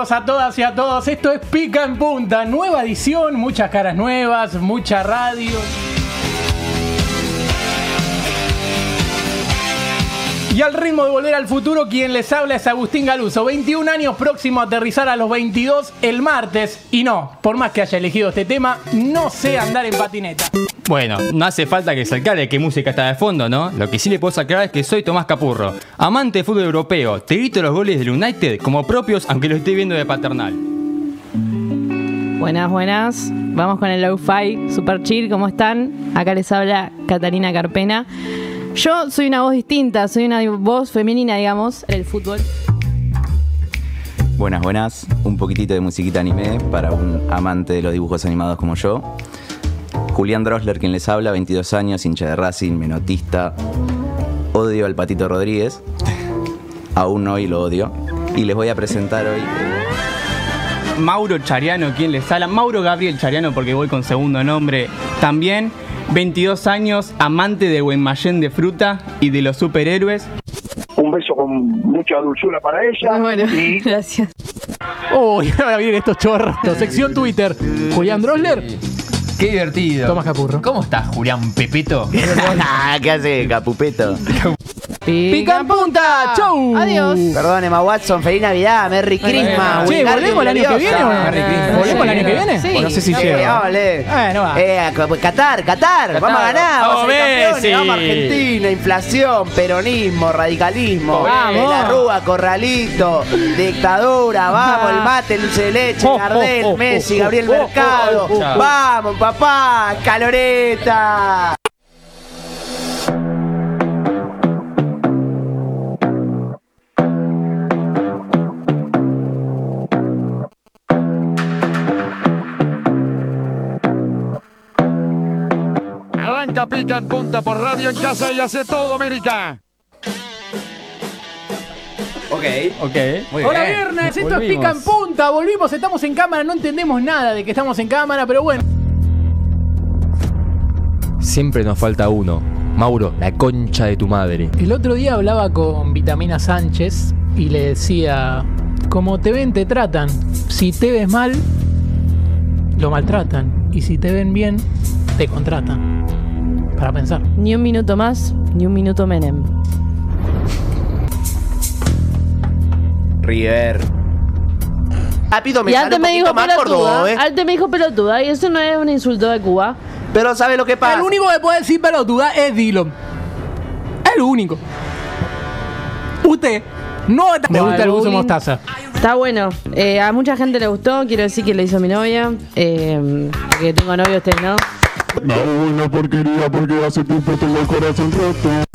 Bienvenidos a todas y a todos. Esto es Pica en Punta, nueva edición, muchas caras nuevas, mucha radio. Y al ritmo de volver al futuro, quien les habla es Agustín Galuso, 21 años próximo a aterrizar a los 22 el martes. Y no, por más que haya elegido este tema, no sé andar en patineta. Bueno, no hace falta que se aclare qué música está de fondo, ¿no? Lo que sí le puedo aclarar es que soy Tomás Capurro, amante de fútbol europeo. Te grito los goles del United como propios, aunque lo esté viendo de paternal. Buenas, buenas. Vamos con el Lo-Fi Super Chill. ¿Cómo están? Acá les habla Catalina Carpena. Yo soy una voz distinta, soy una voz femenina, digamos, en el fútbol. Buenas, buenas. Un poquitito de musiquita anime para un amante de los dibujos animados como yo. Julián Drosler, quien les habla, 22 años, hincha de Racing, menotista. Odio al Patito Rodríguez. Aún hoy lo odio. Y les voy a presentar hoy. Mauro Chariano, quien les habla. Mauro Gabriel Chariano, porque voy con segundo nombre también. 22 años, amante de Guaymallén de fruta y de los superhéroes. Un beso con mucha dulzura para ella. Muy bueno, Y gracias. Uy, ahora vienen estos chorros. Sección Twitter. Julián Drosler, Qué divertido. Tomás Capurro. ¿Cómo estás, Julián Pepeto? ¿Qué hace, Capupeto? Pica en Punta, chau. Adiós. Perdón, Emma Watson, feliz Navidad, Merry Christmas. Che, ¿volvemos el año que viene o no? Merry Christmas. ¿Volvemos el año que viene? Sí. No sé si llega. vale. Bueno, va. Eh, pues Qatar, Qatar, vamos a ganar, vamos, Vamos, a ser campeones, vamos a Argentina, inflación, peronismo, radicalismo, Vamos. de la Rúa, Corralito, dictadura, vamos, el mate, el dulce de leche, Oh, Gardel, oh, oh, Messi, oh, Gabriel oh, oh, Mercado, oh, oh. vamos, papá, caloreta. Arranca pica en punta por radio en casa y hace todo América. Ok. Ok. Muy Hola bien. viernes, esto es Volvimos. Pica en Punta, volvimos, estamos en cámara, no entendemos nada de que estamos en cámara, pero bueno. Siempre nos falta uno. Mauro, la concha de tu madre. El otro día hablaba con Vitamina Sánchez y le decía, como te ven, te tratan. Si te ves mal, lo maltratan. Y si te ven bien, te contratan. Para pensar. Ni un minuto más, ni un minuto menem. River. Rápido, me y sale antes un me dijo poquito más pelotuda. ¿eh? Antes me dijo pelotuda y eso no es un insulto de Cuba. Pero ¿sabe lo que pasa? El único que puede decir pelotuda es Dillon. El único. Usted no está- Me gusta el bullying. mostaza. Está bueno. Eh, a mucha gente le gustó. Quiero decir que lo hizo mi novia. Eh, porque tengo novio, ustedes no. Una porquería porque hace tiempo tengo el corazón roto.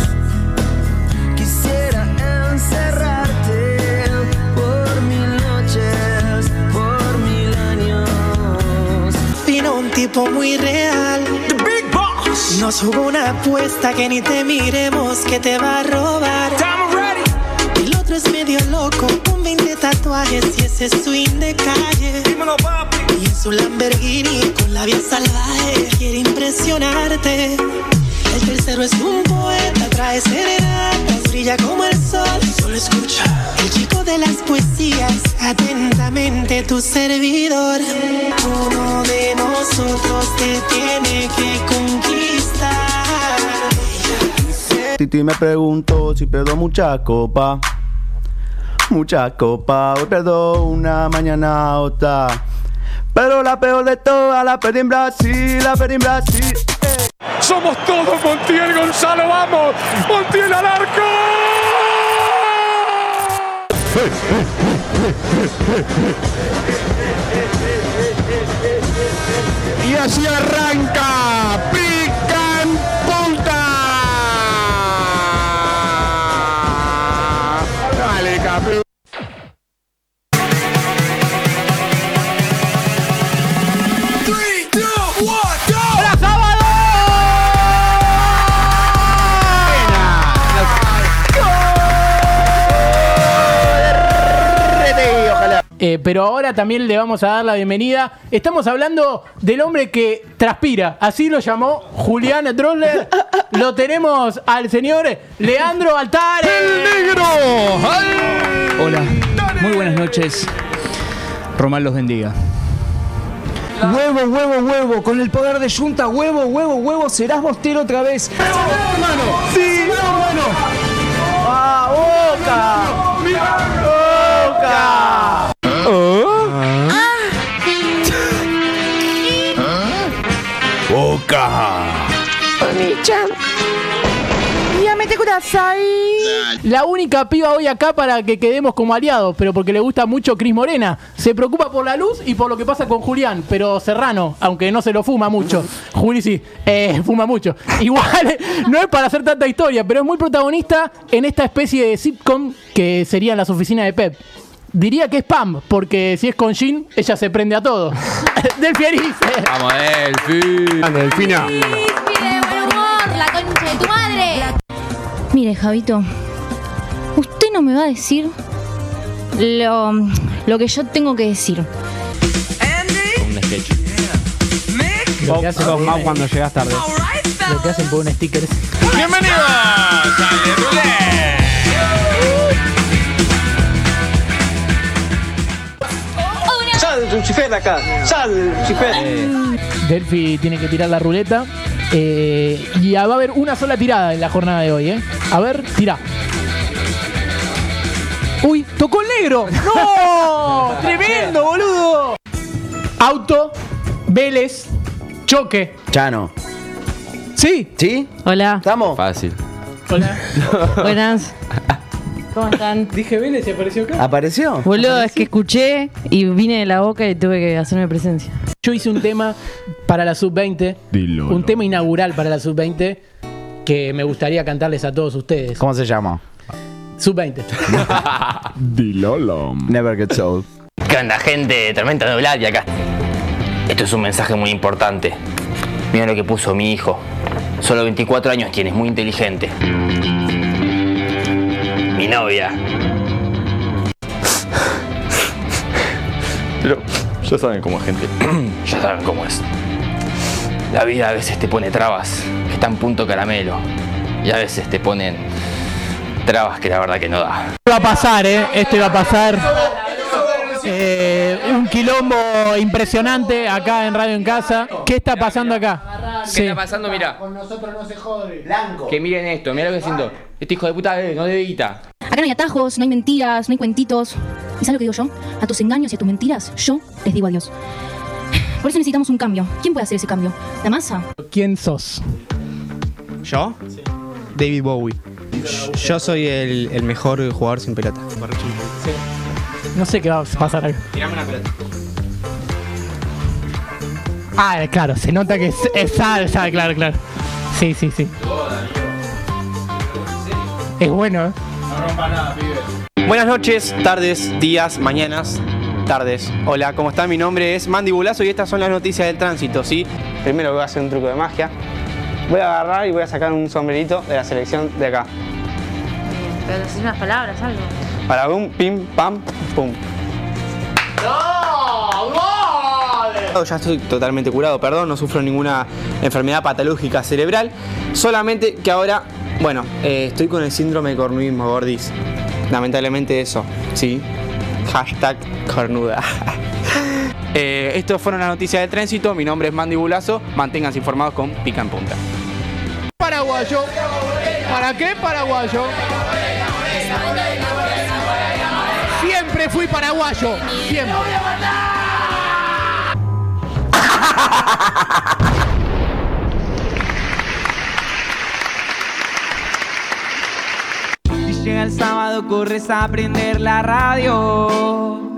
Tipo muy real. Nos jugó una apuesta que ni te miremos que te va a robar. El otro es medio loco, con 20 tatuajes y ese swing de calle. Y en su Lamborghini con la vía salvaje quiere impresionarte. El tercero es un poeta, trae serenatas, brilla como el sol. Solo escucha. El chico de las poesías, atentamente tu servidor. Uno de nosotros te tiene que conquistar. Titi me preguntó si pedo mucha copa. Mucha copa, hoy perdo una, mañana otra. Pero la peor de todas la perdí en Brasil, la perdí en Brasil. eh. Somos todos Montiel Gonzalo, vamos. Montiel al arco. Y así arranca Eh, pero ahora también le vamos a dar la bienvenida. Estamos hablando del hombre que transpira. Así lo llamó Julián Droller. lo tenemos al señor Leandro Altare. ¡El negro! ¡Al- Hola. Muy buenas noches. Román los bendiga. Huevo, huevo, huevo, con el poder de Junta, huevo, huevo, huevo, serás bostero otra vez. hermano! ¡Sí, hermano! ¡Ah, Boca! ¡Boca! La única piba hoy acá para que quedemos como aliados, pero porque le gusta mucho Cris Morena. Se preocupa por la luz y por lo que pasa con Julián, pero Serrano, aunque no se lo fuma mucho. Juli sí, eh, fuma mucho. Igual, no es para hacer tanta historia, pero es muy protagonista en esta especie de sitcom que serían las oficinas de Pep. Diría que es Pam, porque si es con Jean, ella se prende a todo. Delphi Erice. Vamos, Delphi. Delfina. Mire, buen humor, la concha de tu madre. Mire, Javito, usted no me va a decir lo, lo que yo tengo que decir. Un sketch. Lo que hacen más un- cuando llegas tarde. Lo que hacen por un sticker. Bienvenidos al Roulette. ¡Sal, Lucifer acá! ¡Sal, Lucifer! Delphi tiene que tirar la ruleta. Eh, y va a haber una sola tirada en la jornada de hoy, ¿eh? A ver, tira. ¡Uy! ¡Tocó el negro! ¡No! ¡Tremendo, boludo! Auto, Vélez, choque. Chano. ¿Sí? ¿Sí? Hola. ¿Estamos? Fácil. Hola. Buenas. ¿Cómo están? Dije Vélez y apareció acá. ¿Apareció? Boludo, es que escuché y vine de la boca y tuve que hacerme presencia. Yo hice un tema para la sub-20. Dilo. Un tema inaugural para la sub-20 que me gustaría cantarles a todos ustedes. ¿Cómo se llama? Sub-20. Dilolo. Never Gets Old. ¿Qué onda, gente? Tormenta Nublar y acá. Esto es un mensaje muy importante. Mira lo que puso mi hijo. Solo 24 años tienes, muy inteligente. Mi novia. Pero ya saben cómo es gente. ya saben cómo es. La vida a veces te pone trabas que están punto caramelo. Y a veces te ponen trabas que la verdad que no da. va a pasar, ¿eh? Esto iba a pasar. Eh, un quilombo impresionante acá en Radio en Casa. ¿Qué está pasando acá? ¿Qué está pasando? Mira. Con nosotros no se jode. Blanco. Que miren esto, mira lo que siento. Este hijo de puta eh, no debe guita. Acá no hay atajos, no hay mentiras, no hay cuentitos. ¿Y sabes lo que digo yo? A tus engaños y a tus mentiras, yo les digo adiós. Por eso necesitamos un cambio. ¿Quién puede hacer ese cambio? ¿La masa? ¿Quién sos? ¿Yo? David Bowie. Yo soy el, el mejor jugador sin pelota. No sé qué va a pasar acá. Tirame una pelota. Ah, claro, se nota que es, es salsa, claro, claro. Sí, sí, sí. Es bueno, ¿eh? Buenas noches, tardes, días, mañanas, tardes. Hola, ¿cómo están? Mi nombre es Mandy Bulazo y estas son las noticias del tránsito, ¿sí? Primero voy a hacer un truco de magia. Voy a agarrar y voy a sacar un sombrerito de la selección de acá. Pero decís unas palabras, algo. Para un pim, pam, pum. Ya estoy totalmente curado, perdón, no sufro ninguna enfermedad patológica cerebral. Solamente que ahora, bueno, eh, estoy con el síndrome de cornuismo, gordis. Lamentablemente eso, sí. Hashtag cornuda. Eh, estos fueron las noticias de tránsito. Mi nombre es Mandy Bulazo. Manténganse informados con Pica en Punta. Paraguayo. ¿Para qué paraguayo? Siempre fui paraguayo. Siempre. Y llega el sábado, corres a prender la radio.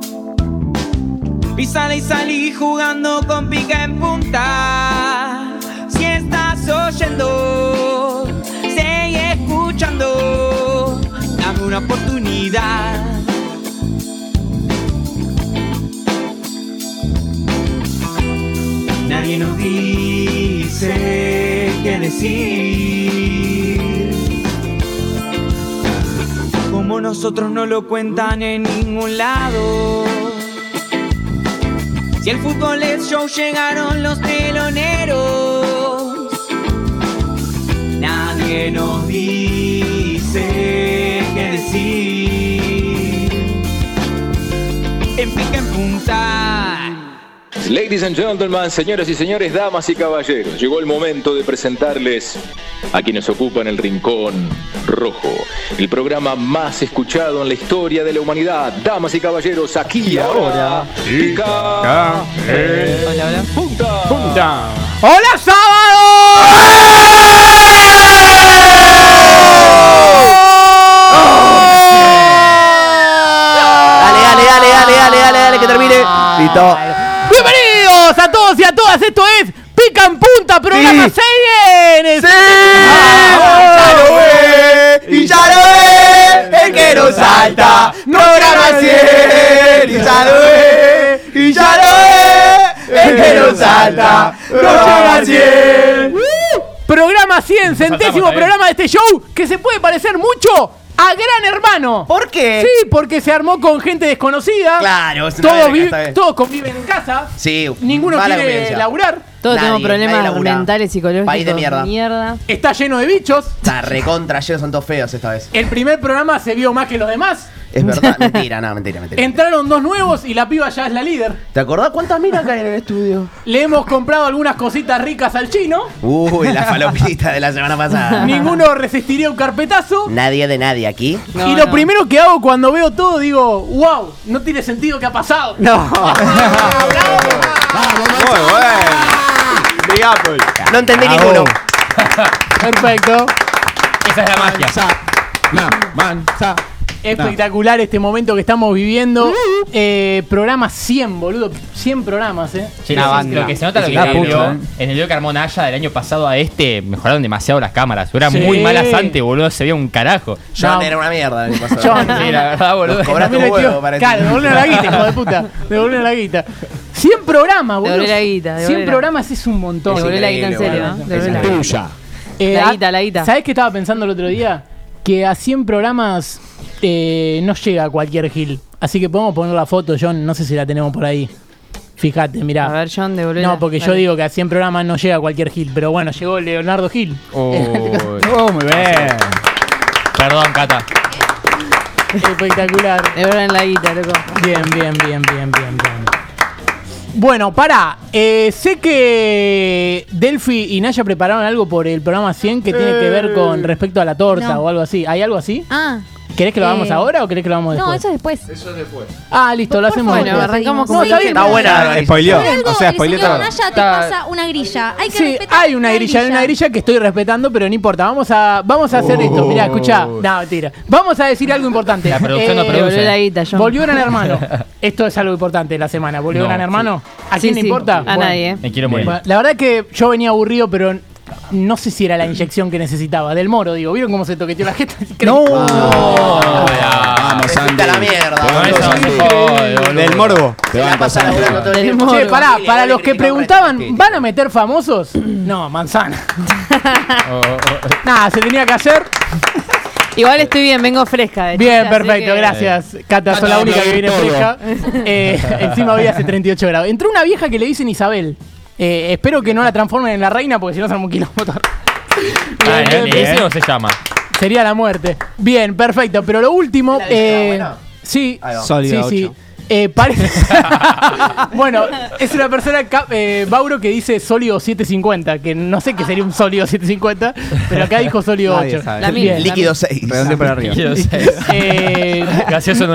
Y sale y salí jugando con pica en punta. Si estás oyendo, sigue escuchando. Dame una oportunidad. Nadie nos dice qué decir. Como nosotros no lo cuentan en ningún lado. Si el fútbol es show, llegaron los teloneros. Nadie nos dice qué decir. Ladies and gentlemen, señoras y señores, damas y caballeros, llegó el momento de presentarles a quienes ocupan el rincón rojo, el programa más escuchado en la historia de la humanidad. Damas y caballeros, aquí y ahora, pica el punta. Punta. ¡Hola, sábado! Dale, dale, dale, dale, dale, dale, dale, que termine. Listo. Bienvenidos a todos y a todas, esto es Pica en Programa Sí. 6 ¡Sí! Ya lo ve, y ya lo ve, el que no salta, programa 100, y ya lo ve, y ya lo ve, el que no salta, programa 100. Programa 100, centésimo programa de este show que se puede parecer mucho a Gran Hermano. ¿Por qué? Sí, porque se armó con gente desconocida. Claro, es una todos, verga vi- todos conviven en casa. Sí, Ninguno mala quiere convivencia. laburar. Todos Nadie, tenemos nadie problemas labura. mentales, psicológicos. País de mierda. Está lleno de bichos. Está recontra lleno, son todos feos esta vez. El primer programa se vio más que los demás. Es verdad, mentira, no, mentira, mentira. Entraron dos nuevos y la piba ya es la líder. ¿Te acordás cuántas minas caen en el estudio? Le hemos comprado algunas cositas ricas al chino. Uy, la falopita de la semana pasada. Ninguno resistiría un carpetazo. Nadie de nadie aquí. y lo primero que hago cuando veo todo, digo, wow, no tiene sentido que ha pasado. No. Muy bueno. Big Apple. No entendí Bravo. ninguno. Perfecto. Esa es la magia. manza. Espectacular este momento que estamos viviendo. Eh, programa 100, boludo. 100 programas, eh. Che, lo, lo que se nota lo que puto, ¿eh? en el video que armó Naya del año pasado a este, mejoraron demasiado las cámaras. Eran Sí. muy malas antes, boludo, se veía un carajo. John era una mierda el año pasado. John. Sí, la verdad, boludo. Nos cobraste un huevo, parece. Claro, devolver la guita, hijo de puta. Devolver la guita. 100 programas, boludo. Devolver la guita, 100 devolver la- programas es un montón. Devolver la guita en serio, ¿no? La guita. Tuya. Eh, La guita, la guita. ¿Sabés qué estaba pensando el otro día? Que a 100 programas eh, no llega cualquier Gil. Así que podemos poner la foto, John. No sé si la tenemos por ahí. Fíjate, mirá. A ver, John, devolver No, porque yo digo que a 100 programas no llega cualquier Gil. Pero bueno, llegó Leonardo Gil. Oh, muy bien. Perdón, Cata. Espectacular. Devolver la guita, loco. Bien, bien, bien, bien, bien, bien. Bueno, para. Sé que Delphi y Naya prepararon algo por el programa 100 que tiene que ver con respecto a la torta No. o algo así. ¿Hay algo así? Ah. ¿Querés que lo hagamos Eh, ahora o querés que lo hagamos No, después? eso es después. Eso es después. Ah, listo, lo hacemos Bueno, después. arrancamos No, como está dije. bien. Está buena. Spoileó. Algo, O sea, el spoileó señor todo. Naya te Está- pasa una grilla. Hay que Sí, respetar hay una grilla, hay una grilla que estoy respetando, pero no importa. Vamos a, vamos a hacer esto. Mirá, escuchá. No, mentira. Vamos a decir algo importante. La producción no produce. Devolver la guita, John. Volvió Gran Hermano. Esto es algo importante de la semana. ¿Volvió No, Gran sí. Hermano? ¿A Sí, quién le sí, importa? A Bueno. nadie, ¿eh? Me quiero morir. Bueno, la verdad que yo venía aburrido, pero no sé si era la inyección que necesitaba. Del moro, digo. ¿Vieron cómo se toqueteó la gente? No. Vamos, Te fuiste Andy. la mierda. No. Del morbo. Te van La a pasa pasar. laburando todo el Del tiempo. morbo. Che, pará, para los que preguntaban. ¿van a meter famosos? No, manzana. Nada, se tenía que hacer. Igual estoy bien, vengo fresca. De Bien, perfecto, que- gracias. Cata, sos la única que viene todo. fresca. Eh, encima hoy hace 38 grados. Entró una vieja que le dicen Isabel. Eh, espero que no la transformen en la reina porque si no se un kilómetro. ¿Ese o se llama? Sería la muerte. Bien, perfecto. Pero lo último. ¿La vieja eh, sí, sí, sí. Eh, parece. bueno, es una persona, ca- eh, Bauro, que dice sólido 750. Que no sé qué sería un sólido 750, pero acá dijo sólido Nadie 8. sabe. La Bien. mil. Líquido 6. Redondeo para arriba. Eh.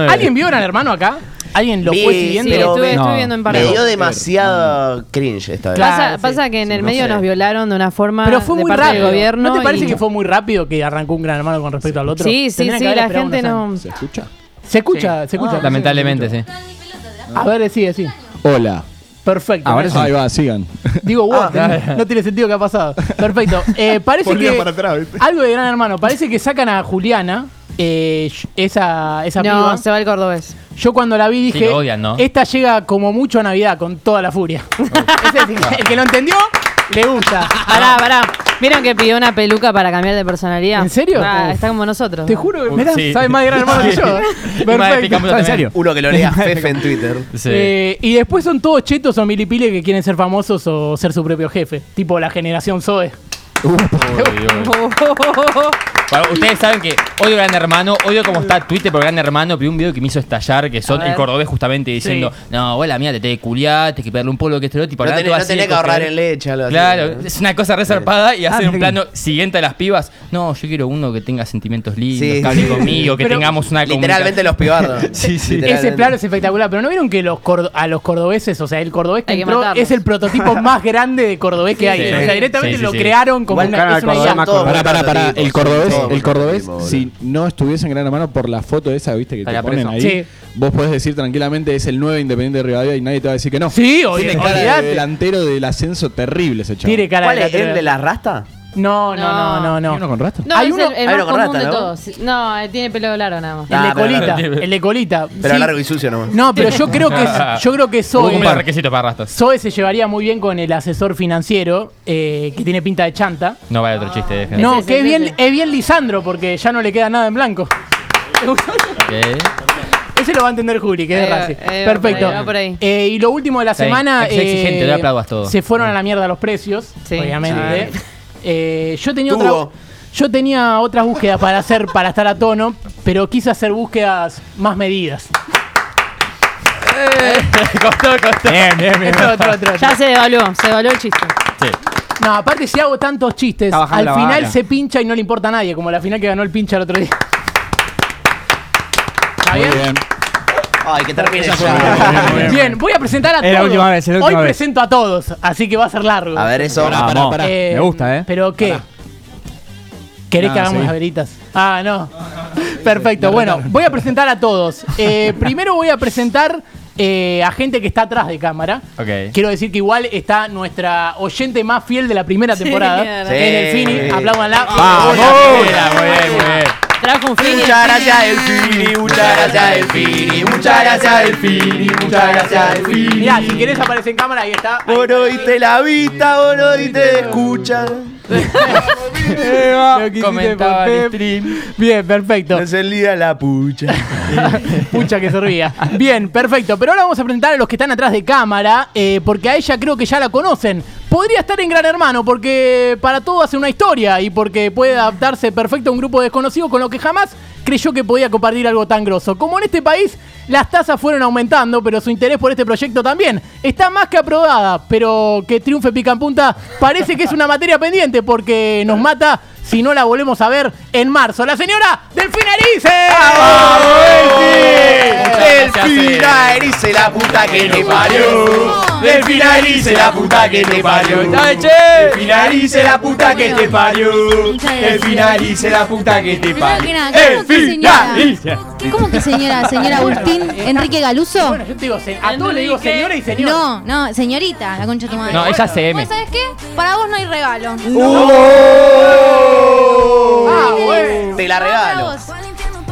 ¿Alguien vio Gran Hermano acá? ¿Alguien lo Vi, fue siguiendo? estuve, estuve viendo en Me dio demasiado cringe esta vez. Claro, Pasa, sí. pasa que en el no medio sé. nos violaron de una forma Pero fue de muy parte rápido. del gobierno. ¿No te parece y- que fue muy rápido que arrancó un Gran Hermano con respecto al otro? Sí, sí, sí, la gente no. ¿Se escucha? Se escucha, se escucha. Lamentablemente, sí. A ver, sí, sí. Hola. Perfecto. Ahora sí. Ahí va, sigan. Digo, what? no tiene sentido que ha pasado. Perfecto. Eh, parece que para atrás, ¿viste? algo de Gran Hermano. Parece que sacan a Juliana, eh, esa, esa No, piba. se va el cordobés. Yo cuando la vi Sí, dije, lo odian, ¿no? esta llega como mucho a Navidad con toda la furia. Ese es el, el que lo entendió, le gusta. Pará, pará. ¿Vieron que pidió una peluca para cambiar de personalidad? ¿En serio? Ah, está como nosotros. Te juro que, mirá, sí. sabe más de Gran Hermano que yo. Y más de Perfecto. ¿En serio? Uno que lo lea Fefe en Twitter. Sí. Eh, y después son todos chetos o milipile que quieren ser famosos o ser su propio jefe. Tipo la generación Zoe. Uy, ustedes saben que odio Gran Hermano, odio cómo está Twitter por Gran Hermano, pero vi un video que me hizo estallar, que son el cordobés justamente diciendo, no, abuela mía, te tenés que culiar, te que pegarle un polo que estereotipo. No hablando tenés- todo no tenés de que ahorrar en leche, algo así. Claro, es una cosa resarpada y Ah, hacer un mira. plano siguiente a las pibas. No, yo quiero uno que tenga sentimientos lindos, Sí, que hable sí. conmigo, que Pero- tengamos una Literalmente los pibardos. Sí, sí. Ese plano es espectacular, pero ¿no vieron que los a los cordobeses, o sea, el cordobés que Hay que entró matarlos. es el prototipo más grande de cordobés que hay? Sí. O sea, directamente Sí, sí, lo sí. crearon como una, Pará, pará, pará. El cordobés, el cordobés, prototipo, si no estuviese en Gran Hermano por la foto esa, viste, que te Estaría ponen preso. ahí, Sí. vos podés decir tranquilamente es el 9 Independiente de Rivadavia y nadie te va a decir que no. Sí, o- Tiene cara olvidate. de delantero del ascenso terrible ese chaval. Tiene cara ¿Cuál de es? ¿El lateral. de la rasta? No, no, no, no, no. ¿Hay uno con rasta? No, Hay es uno- el, el hay más uno con común rata, de ¿no? todos. No, eh, tiene pelo largo nada más. El Ah, de pero colita, largo. el de colita. Pero Sí. largo y sucio nomás. No, pero yo creo que yo creo que Zoe, requisitos para rastas. Zoe se llevaría muy bien con el asesor financiero eh, que tiene pinta de chanta. No vaya otro chiste, dejen. No, Ese, que es bien, ese. es bien Lisandro porque ya no le queda nada en blanco. Ok. Ese lo va a entender Juli, que es de Ahí va, Racing. ahí va Perfecto. por ahí, va por ahí. Eh, y lo último de la Sí, semana. exigente, eh, no aplaudas todo. Se fueron a la mierda los precios, Sí. obviamente. Eh, yo tenía Tuvo. otra. Yo tenía otras búsquedas para hacer, para estar a tono, pero quise hacer búsquedas más medidas. costó, costó. Bien, bien, bien. Otro, otro, otro, otro. Ya se devaluó, se devaluó el chiste. Sí. No, aparte si hago tantos chistes, al final vara. se pincha y no le importa a nadie, como la final que ganó el pincha el otro día. ¿Está Muy bien? Bien. Ay, que termine ya. bien, bien. Voy a presentar a Es la todos. última vez, es la Hoy última vez. presento a todos, así que va a ser largo. A ver eso. Pará, pará, pará. Eh, Me gusta, ¿eh? ¿Pero qué? Pará. ¿Querés Nada, que hagamos sí. las veritas? Ah, no. Perfecto. Bueno, voy a presentar a todos. Eh, primero voy a presentar eh, a gente que está atrás de cámara. Ok. Quiero decir que igual está nuestra oyente más fiel de la primera temporada, claro. que es Delfini. Sí. Apláudanla. ¡Vamos! Muy bien, muy bien. Trajo un fin. Muchas gracias, Delfini. Muchas gracias, Delfini. Muchas gracias, Delfini. Muchas gracias, Delfini. Mirá, si querés aparece en cámara, ahí está. Ahí Vos no diste la vista, vos no diste escucha. Comentaba Pep. stream. Bien, perfecto. No se lía la pucha. Pucha que se ría. Bien, perfecto. Pero ahora vamos a presentar a los que están atrás de cámara, eh, porque a ella creo que ya la conocen. Podría estar en Gran Hermano, porque para todo hace una historia y porque puede adaptarse perfecto a un grupo desconocido con lo que jamás creyó que podía compartir algo tan grosso. Como en este país, las tasas fueron aumentando, pero su interés por este proyecto también. Está más que aprobada, pero que triunfe Pica en Punta parece que es una materia pendiente, porque nos mata si no la volvemos a ver en marzo. La señora Delfina Erice. Delfina, erice la puta que te parió. Delfina, erice la puta que te parió. Delfina, erice la puta que te parió. Delfina, erice la puta que te parió. nada, ¿cómo que señora? Delfina, ¿Cómo que señora? ¿Señora Agustín Enrique Galuso? Bueno, yo te digo, se- a todos le digo señora y señor. No, no, señorita, la concha de tu madre. No, ella CM. ¿Vos sabés qué? Para vos no hay regalo. Ah, bueno. Te la Para regalo.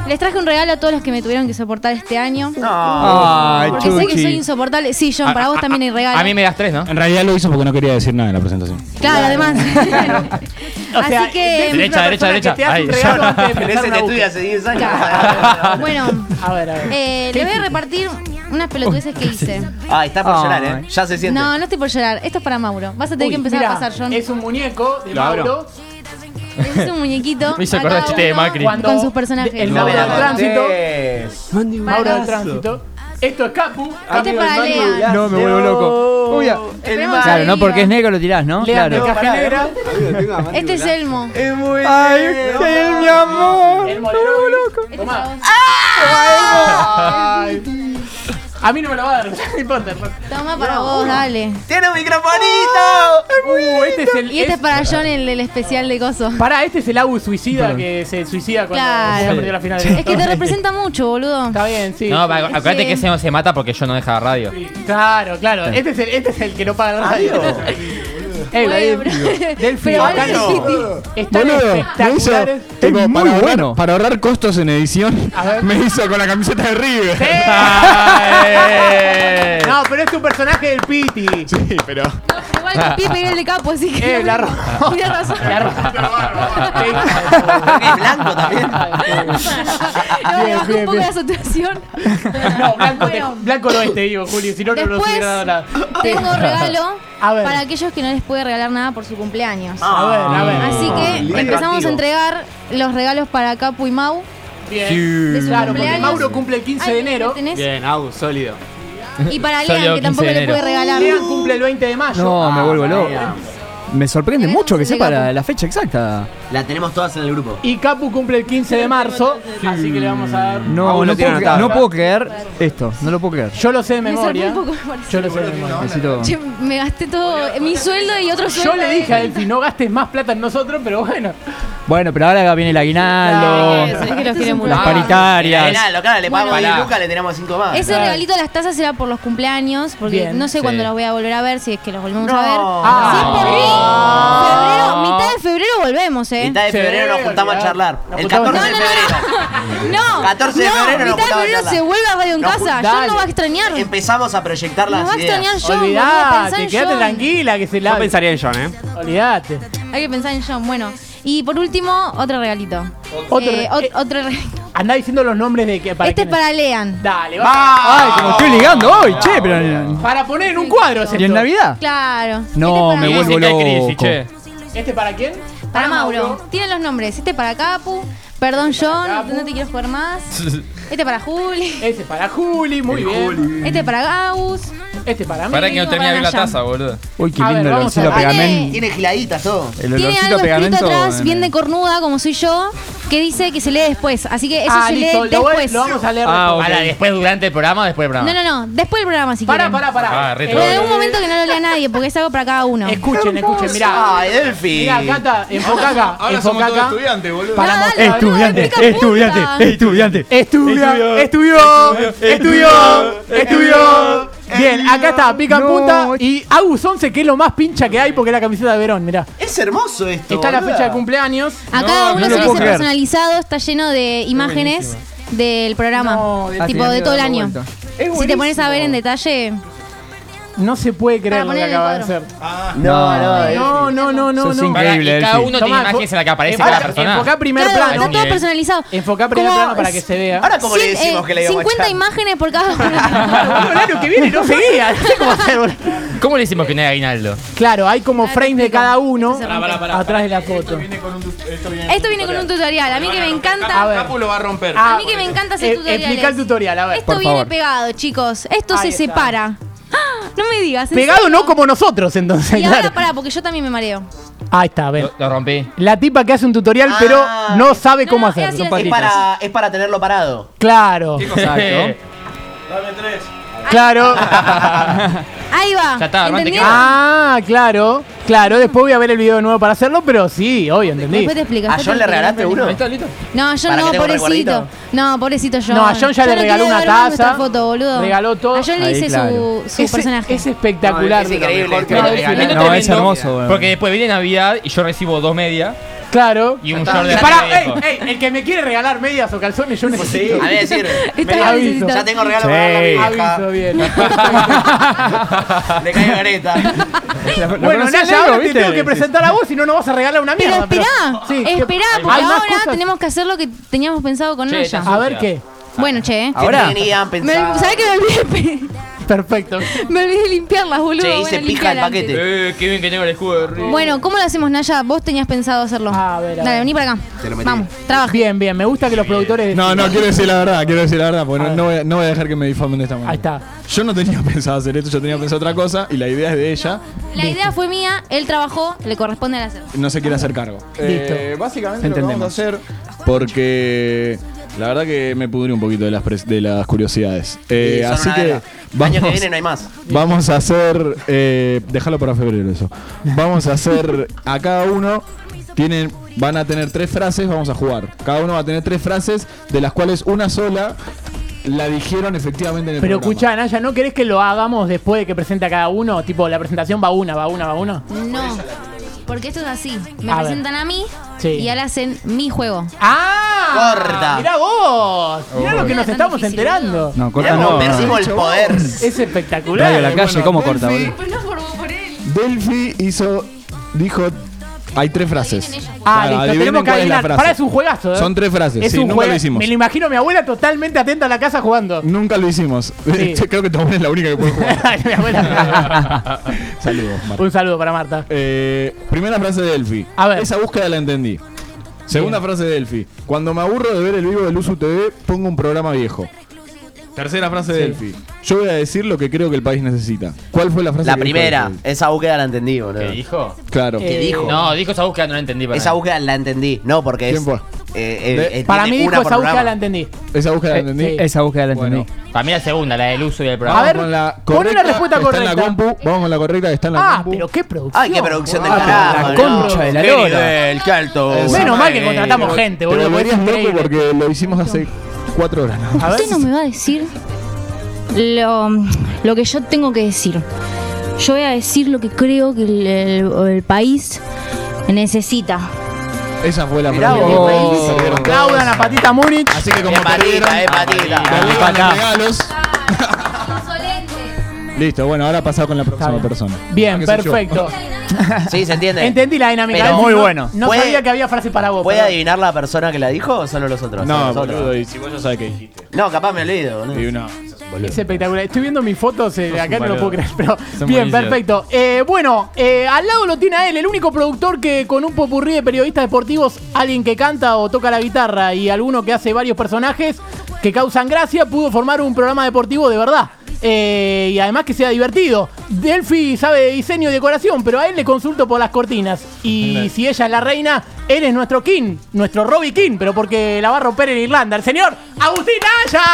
Les traje un regalo a todos los que me tuvieron que soportar este año. Ay, Porque sé que Chuchi. soy insoportable. Sí, John, para vos también hay regalo. A mí me das tres, ¿no? En realidad lo hizo porque no quería decir nada en la presentación. Claro, además. O sea, Así que- una Derecha, derecha, persona derecha. que te hace Ahí. un regalo antes de En empezar ese una te estudia búsqueda. hace 10 años. bueno, A ver, a ver. eh, le voy a repartir unas pelotudeces que hice. Ah, está por llorar, ¿eh? Ya se siente. No, no estoy por llorar. Esto es para Mauro. Vas a tener Uy, que empezar mirá, a pasar, John. Es un muñeco de Lo abro. Mauro. Es un muñequito. Me hizo acordar el chiste de Macri. Cuando Con sus personajes. El Mauro del tránsito. Mauro del tránsito. Esto es Capu. Este es para Lean. No, me vuelvo loco. Uy, que Claro, no porque es negro lo tirás, ¿no? Lean de Claro. caja negra. Este es Elmo. Es muy Ay, él, mi amor. El molero. Este es Tomá. Ay. A mí no me lo va a dar. No importa. Toma para vos, dale. ¡Tiene un microfonito! Uh, este es el. Y este es- para John, el, el especial de Coso. Pará, este es el Abu suicida que se suicida cuando Claro. Boca perdió la final. Es que te representa mucho, boludo. Está bien, sí. No, acuérdate que- que ese no se mata porque yo no deja la radio. Claro, claro. Este es el, este es el que no paga la radio. Ey, Bueno, Delphi, pero- Delphi, pero acá vale, no. Piti. Están Boludo, me hizo, espectaculares. tipo, Es muy para, ahorrar, bueno. para ahorrar costos en edición, A ver. me hizo con la camiseta de River. No, pero es tu personaje del Piti. Sí, pero. No, mal copié y pegué el de capo, así que. Eh, la ro- Tienes razón. Es blanco también. No, le bajé un poco la saturación. No, blanco, te- Bueno. blanco no es, te digo, Julio, si no, no nos Después hubiera dado nada. tengo regalo A ver. para aquellos que no les puede regalar nada por su cumpleaños. A ver, a ver. Así que Lindo empezamos a entregar los regalos para Capu y Mau. Bien. De su Claro, porque cumpleaños. Mauro cumple el 15 de enero. ¿tenés? Bien, Agus, sólido. Y para Lean, que 15 tampoco le puede regalar. Lean cumple el 20 de mayo. No, me vuelvo loco. Me sorprende mucho que sepa la, fecha exacta. La tenemos todas en el grupo. Y Capu cumple el 15 de marzo, así que le vamos a dar. No, Aún no, tiene puedo, anotado. no puedo creer esto. No lo puedo creer. Yo lo sé de Me memoria. zarpó un poco, me parece. Yo lo sé de memoria. Necesito. Che, me gasté todo mi sueldo y otro sueldo. Yo le de- dije a Elfi, no gastes más plata en nosotros, pero bueno. Bueno, pero ahora viene el aguinaldo. Sabés que los quiere mucho. Las paritarias. Aguinaldo, claro, le Bueno. 10 lucas, le tenemos 5 más. Ese regalito de las tazas era por los cumpleaños, porque Bien. no sé Sí. cuándo los voy a volver a ver, si es que los volvemos No. a ver. Ah. Sí, por mí. Febrero, mitad de febrero volvemos, ¿eh? Mitad de febrero nos juntamos a charlar. El 14 de febrero. No, 14 de no, febrero nos mitad de juntamos a febrero charlar. se vuelve a Radio en Nos Casa. Yo no va a extrañar. Empezamos a proyectar las va a ideas. extrañar John, boludo, Olvidate, pensá en quédate John. tranquila que se la. Yo pensaría en John, ¿eh? Olvidate. Hay que pensar en John. Bueno, y por último, otro regalito. Otro Eh, re- ot- eh, otro regalito. Andá diciendo los nombres de que para Este es para Lean. Dale, Ay, va. como estoy ligando hoy, che, pero. Para poner en un cuadro. ¿Y en. Navidad? Claro. No, me Este vuelvo para Lean. loco. ¿Este para quién? Para Mauro. Tienen los nombres. Este para Capu. Perdón, John. No te quiero jugar más. Este para Juli. Este para Juli, muy bien. Este para Gaus. Este para mí. Para que no termine de la taza, boludo. Uy, qué lindo el vamos olorcito a pegamento. Tiene giladitas todo. El Tiene olorcito a algo escrito pegamento. atrás, en- bien de cornuda, como soy yo, que dice que se lee después. Así que eso Ah, se listo, lee lo voy- después. lo vamos a leer Ah, después. ok. Ahora, después, durante el programa o después del No, programa. no, no. Después del programa, si quieren. pará, pará. Ah, Pero en un momento que no lo lea nadie, porque es algo para cada uno. Escuchen, escuchen, mirá. Ay, Delphi. Mirá, Cata, enfoca acá. enfoca acá. estudiantes, boludo. Para No, mostrar. dale, boludo, Estudiante, estudiante, punta. estudiante. Estudia, Estudió, estudió, estudió, estudió, estudió. Bien, acá está, pica en No. punta. Y Agus 11, que es lo más pincha que hay porque es la camiseta de Verón, mirá. Es hermoso esto. Está la boluda. fecha de cumpleaños. A cada no uno se le puedo dice creer. personalizado, está lleno de imágenes del programa. No, tipo de todo el año. Es Si te pones a ver en detalle. No se puede creer lo que el acaba de hacer. No, no. No, no, no, no, Sos no. increíble. Increíble, y cada Delphi. uno tiene Tomá, imágenes en la que aparece cada persona. Enfoca primer Claro, plano. está todo Bien. personalizado. Enfoca primer Como plano para que se vea. Ahora, ¿cómo le cien- decimos eh, que le íbamos a 50 echar? imágenes por cada Bueno, el año que viene no seguía. No sé cómo hacer, boludo. ¿Cómo le decimos que no hay aguinaldo? Claro, hay como Ahora te frames de explico. cada uno Se atrás de la foto. Esto viene con un tutorial. A mí que me encanta. A ver. Capu lo va a romper. A mí que me encanta hacer Eh, tutoriales. explica el tutorial, a ver. Esto Por viene favor. pegado, chicos. Esto Ahí se está. separa. No me digas. ¿en Pegado serio? no como nosotros, entonces, Y ahora claro. pará, porque yo también me mareo. Ahí está, a ver. Lo, lo rompí. La tipa que hace un tutorial, pero Ah. no sabe No, cómo no, es hacerlo. así, Son así. Es para, es para tenerlo parado. Claro, Exacto. Claro. Ahí va. Ya está, armate ¿Entendieron? Ah, claro, claro. Después voy a ver el video de nuevo para hacerlo, pero sí, obvio, entendí. Después te explico. ¿A después John te le explico, regalaste después te uno? ¿Listo, listo? No, John Para que no, tenga un pobrecito. recuerdito. No, pobrecito John. No, a John ya le regaló una ver más nuestra taza, foto, boludo. regaló todo. A John le Ahí, hice claro. su, personaje. es espectacular. Es increíble. Mejor que No, es. No, hermoso, weón. Porque después viene Navidad y yo recibo dos medias Claro. y un short de la pará, ey, ey, el que me quiere regalar medias o calzones, yo necesito. A ver, decir, Esta Me la aviso. ya tengo regalo Sí. para darle a mi vieja. Aviso bien. Le caigo Greta. bueno, Naya, ahora te tengo que presentar a vos, si no, no vas a regalar una Pero mierda. esperá, Sí, ¿qué- esperá, hay porque más ahora cosas? tenemos que hacer lo que teníamos pensado con Che, Naya. está A ver qué. Bueno, che, ¿eh? Ahora. ¿Qué tenían Me, pensado? ¿Sabés que me olvidé? Perfecto. Me olvidé de limpiarlas, boludo. Che, Bueno, hice pija limpiala el antes. paquete. Eh, qué bien que tengo el escudo de River. Bueno, ¿cómo lo hacemos, Naya? Vos tenías pensado hacerlo. A ver, a Dale, ver. vení para acá. Te lo metí. Vamos, trabaja. Bien, bien. Me gusta que los productores. No, no, quiero decir la verdad, quiero decir la verdad, porque A no, ver. no voy a, no voy a dejar que me difamen de esta manera. Ahí está. Yo no tenía pensado hacer esto, yo tenía pensado otra cosa y la idea es de ella. La idea fue mía, él trabajó, le corresponde a hacer. No se quiere hacer cargo. Listo. Eh, básicamente lo que vamos a hacer porque la verdad que me pudrí un poquito de las, pres- de las curiosidades. Eh, son así una que verga. vamos, Año que viene no hay más. vamos a hacer, eh, déjalo para febrero eso. Vamos a hacer a cada uno tienen van a tener tres frases, vamos a jugar. Cada uno va a tener tres frases de las cuales una sola la dijeron efectivamente en el Pero programa. escuchá, Naya, ¿no querés que lo hagamos después de que presente a cada uno? Tipo, la presentación va una, va una, va una. No, porque esto es así. Me A ver. presentan a mí Sí. y ahora hacen mi juego. ¡Ah! Corta. Mirá vos. Mirá Oh. lo que nos Tan estamos difícil, enterando. No, corta Mirá, no. perdimos no. el poder. Es espectacular. Radio a la calle, Bueno, ¿cómo Delphi- corta, boludo? Pero no por, por él. Delphi hizo. Dijo. Hay tres frases. Ah, Claro, listo, adivinen tenemos que cuál es la adivinar. frase. Para, es un juegazo, ¿eh? Son tres frases, Es sí, un nunca lo juega- hicimos. Me lo imagino a mi abuela totalmente atenta a la casa jugando. Nunca lo hicimos. Sí. Creo que tu abuela es la única que puede jugar. mi abuela. Saludos, Marta. un saludo para Marta. Eh, primera frase de Delphi. A ver. Esa búsqueda la entendí. Segunda frase de Delphi. Cuando me aburro de ver el vivo de Luzu TV, pongo un programa viejo. Tercera frase de. Delphi. Yo voy a decir lo que creo que el país necesita. ¿Cuál fue la frase La que dijo primera, Delphi? esa búsqueda la entendí, boludo. ¿Qué dijo? Claro. ¿Qué dijo? No, dijo esa búsqueda, no la entendí. para Esa nada. búsqueda la entendí. No, porque es. Eh, eh, De- eh, Para tiene mí una dijo por esa búsqueda programa. la entendí. ¿Esa búsqueda la Eh, entendí? sí. Esa búsqueda la Bueno. entendí. Para mí la segunda, la del uso y el A programa. ver, con la pon una correcta, respuesta está en la correcta. compu. Vamos con la correcta que está en la Ah, compu. pero qué producción. Ay, qué producción del Ah, carajo. la ¿no? concha de la lora. nivel, qué alto. Esa Menos mal que contratamos gente, Te boludo. porque es volverías loco increíble. porque lo hicimos hace cuatro horas. ¿no? A ver. Usted no me va a decir lo, lo que yo tengo que decir. Yo voy a decir lo que creo que el, el- el país necesita. Esa fue la Mirá frase. vos. Aplaudan a Patita Múnich. Así que como Es perdieron, patita, es patita. regalos. Listo, bueno, ahora pasado con la próxima bien. persona. Bien, Ah, perfecto. Sí, se entiende. Entendí la dinámica. Pero muy No- bueno. No ¿Puede- sabía que había frase para vos. ¿Puede adivinar la persona que la dijo o solo los otros? No, boludo, y si vos ya sabes que dijiste. No, capaz me olvido. boludo. Y una. Es espectacular. Estoy viendo mis fotos, eh, acá no lo puedo creer, pero Son bien, perfecto. Eh, bueno, eh, al lado lo tiene a él, el único productor que con un popurrí de periodistas deportivos, alguien que canta o toca la guitarra y alguno que hace varios personajes que causan gracia, pudo formar un programa deportivo de verdad. Eh, y además que sea divertido. Delphi sabe de diseño y decoración, pero a él le consulto por las cortinas. Y si ella es la reina, él es nuestro king, nuestro Robbie King, pero porque la va a romper en Irlanda. El señor Agustín Naya.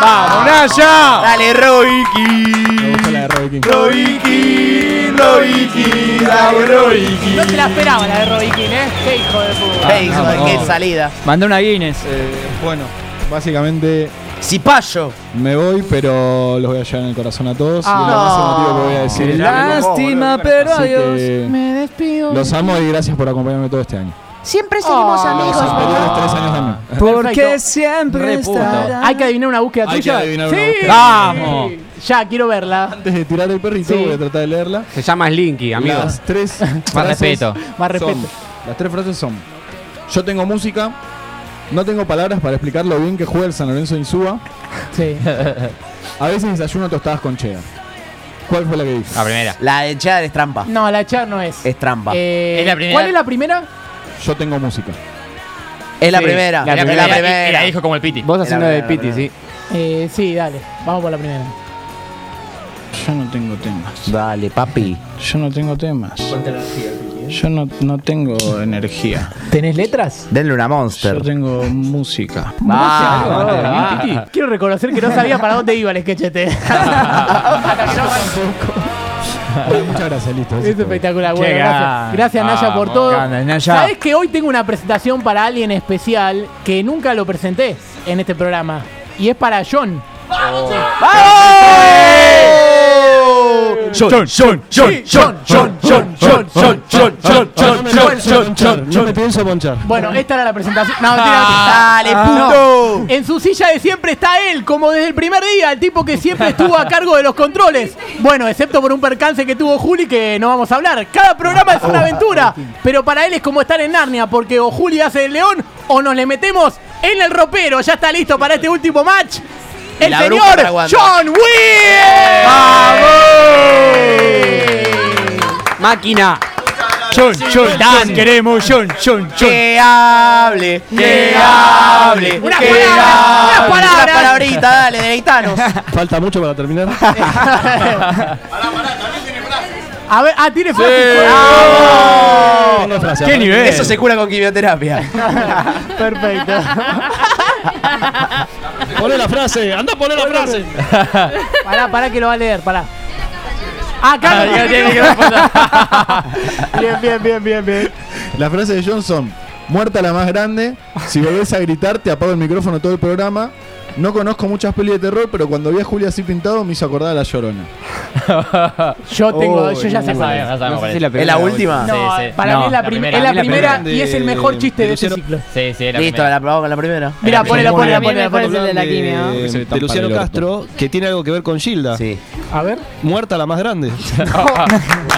¡Vamos, Naya! Dale, Rocky. Me gustó la de Robbie King. Rocky, Rocky, dale, Rocky. No te la esperaba la de Robbie King, ¿eh? Qué hijo de puta. Ah, no, qué no. salida. Manda una Guinness. Eh, bueno, básicamente Cipayo. me voy, pero los voy a llevar en el corazón a todos. Ah. y más emotivo que voy a decir. Lástima, pero adiós. que Me despido. los amo y gracias por acompañarme todo este año. Siempre seguimos Los anteriores tres años también. Porque Perfecto. siempre. Hay que adivinar una búsqueda Hay tuya. sí. una búsqueda. ¡Vamos! Ya, quiero verla. Antes de tirar el perrito, Sí. voy a tratar de leerla. Se llama Slinky, amigo. Las tres Más respeto. Más respeto. son- las tres frases son: Yo tengo música, no tengo palabras para explicar lo bien que juega el San Lorenzo de Insúa. Sí. A veces desayuno tostadas con cheddar. ¿Cuál fue la que dije? La primera. La de cheddar es trampa. No, la char no es. Es trampa. Eh, Es la primera. ¿Cuál es la primera? Yo tengo música. es la sí, primera. la es primera. la y- primera. dijo como el piti. Vos haciendo de buena, Piti, sí. Eh, sí, dale. Vamos por la primera. Yo no tengo temas. Dale, papi. Yo no tengo temas. Yo no, no tengo energía. ¿Tenés letras? Denle una Yo monster. tengo música. Ah, Ah. Quiero reconocer que no sabía para dónde iba el sketch. Bueno, muchas gracias, listo. Es espectacular. Bueno, gracias. Naya, por Vamos, todo. Naya. Sabés que hoy tengo una presentación para alguien especial que nunca lo presenté en este programa. Y es para John. John, Bueno, esta era la presentación. Dale, puto. En su silla de siempre está él, como desde el primer día, el tipo que siempre estuvo a cargo de los controles. Bueno, excepto por un percance que tuvo Juli, que no vamos a hablar. Cada programa es una aventura, pero para él es como estar en Narnia, porque o Juli hace el león o nos le metemos en el ropero. Ya está listo para este último match. El señor. John Will. Máquina. John, John, Dan, queremos John, John, John. Que hable, que hable, Unas que palabras, hable. unas palabras. Unas palabritas, dale, deleitanos. Falta mucho para terminar. A ver, ah, tiene frase. Tengo frase, ¿Qué nivel? Eso se cura con quimioterapia. Perfecto. Poné la frase, anda a poner la frase. Pará, pará que lo va a leer, pará. Acá Ah, tiene que responder. Bien, bien, bien, bien, bien. La frase de John son: Muerta la más grande. Si volvés a gritar, te apago el micrófono todo el programa. No conozco muchas pelis de terror, pero cuando vi a Julia así pintado me hizo acordar a La Llorona. Yo tengo, Oh, yo ya sé cuál es. ya sabemos No sé si la ¿Es primera la o última? No, Sí, sí. para No, mí es la, la prim- primera. es la La primera primera y es el de- mejor chiste de este Luciano- ciclo. Sí, sí, la Listo, primera. la probamos con la primera. Mira, ponela, ponela, ponela, ponela. el de la quimio. Eh, De, Luciano. Castro, que tiene algo que ver con Gilda. Sí. A ver. Muerta la más grande. Me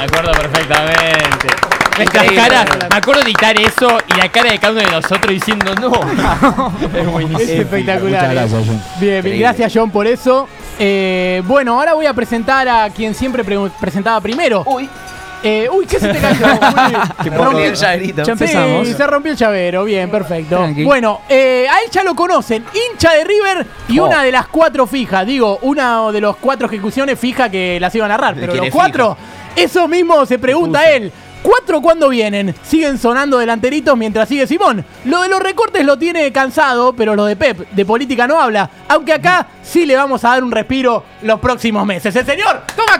acuerdo perfectamente. Nuestras caras, me acuerdo de editar eso y la cara de cada uno de nosotros diciendo no. es buenísimo. Es espectacular. Muchas eh. gracias, John. Bien, Increíble. gracias John por eso. Eh, bueno, ahora voy a presentar a quien siempre pre- presentaba primero. Uy. uy, ¿qué se te cayó? Uy, rompió- el llaverito. Ya empezamos. Sí, se rompió el llavero, bien, perfecto. Tranqui. Bueno, eh, a él ya lo conocen, hincha de River y Oh. una de las cuatro fijas. Digo, una de los cuatro ejecuciones fija que las iban a narrar, pero los cuatro, eso mismo se pregunta él. ¿Cuatro cuándo vienen? Siguen sonando delanteritos mientras sigue Simón. Lo de los recortes lo tiene cansado, pero lo de Pep, de política no habla. Aunque acá sí le vamos a dar un respiro los próximos meses. ¡El señor Toma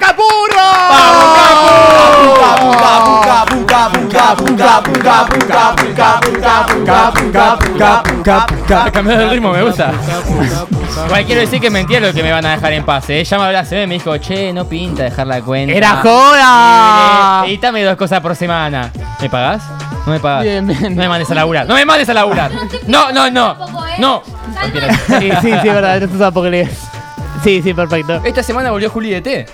Cambió el ritmo, me gusta. Igual quiero decir que es mentira lo que me van a dejar en paz. ¿eh? Ya me CB y me dijo, che, no pinta dejar la cuenta. ¡Era joda! Eh, Editame dos cosas por semana. ¿Me pagás? No me pagás. Bien, bien. No me mandes a laburar. No me mandes a laburar. No, no, no. No. Sí, sí, sí, es verdad, no se sabe por qué lees. Sí, sí, perfecto. Esta semana volvió Juli de T.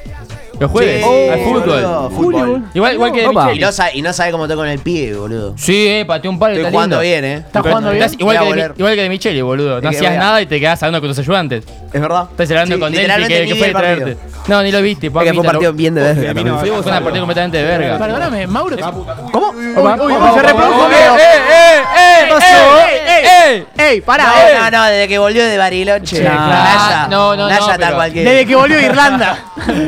Los jueves. Sí, al fútbol. boludo, fútbol. Igual, igual que de Opa. Y Micheli. no, sabe, y no sabe cómo toca con el pie, boludo. Sí, eh, pateó un palo. Estoy está jugando lindo. bien, eh. ¿Estás jugando bien? Estás igual, Voy a que de, igual que de Micheli, boludo. No que hacías nada y te quedabas hablando con tus ayudantes. Es verdad. Estás hablando Sí, con Delphi literalmente que, ni que vi fue el de partido. traerte. No, ni lo viste. Es que fue un partido bien de verga. Fue una partida completamente de verga. Perdóname, Mauro. ¿Cómo? Uy, uy, se reprodujo Leo. eh, eh, eh, ¿Qué pasó? eh, ¡Ey, eh, ey! ¡Ey, pará! No, eh. no, no, desde que volvió de Bariloche. Naya, No, no, no, Naya está pero- cualquiera. Desde que volvió a Irlanda.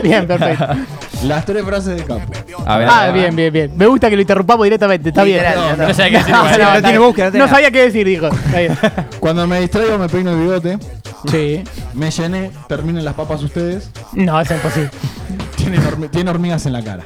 Bien, perfecto. Las tres frases de campo. A ver. Ah, bien, bien, bien. Me gusta que lo interrumpamos directamente, está bien. No qué decir. Tiene búsqueda, sabía qué decir, dijo. Está bien. Cuando me distraigo me peino el bigote. Sí. Me llené, terminen las papas ustedes. No, es imposible. Tienen, tiene hormigas en la cara.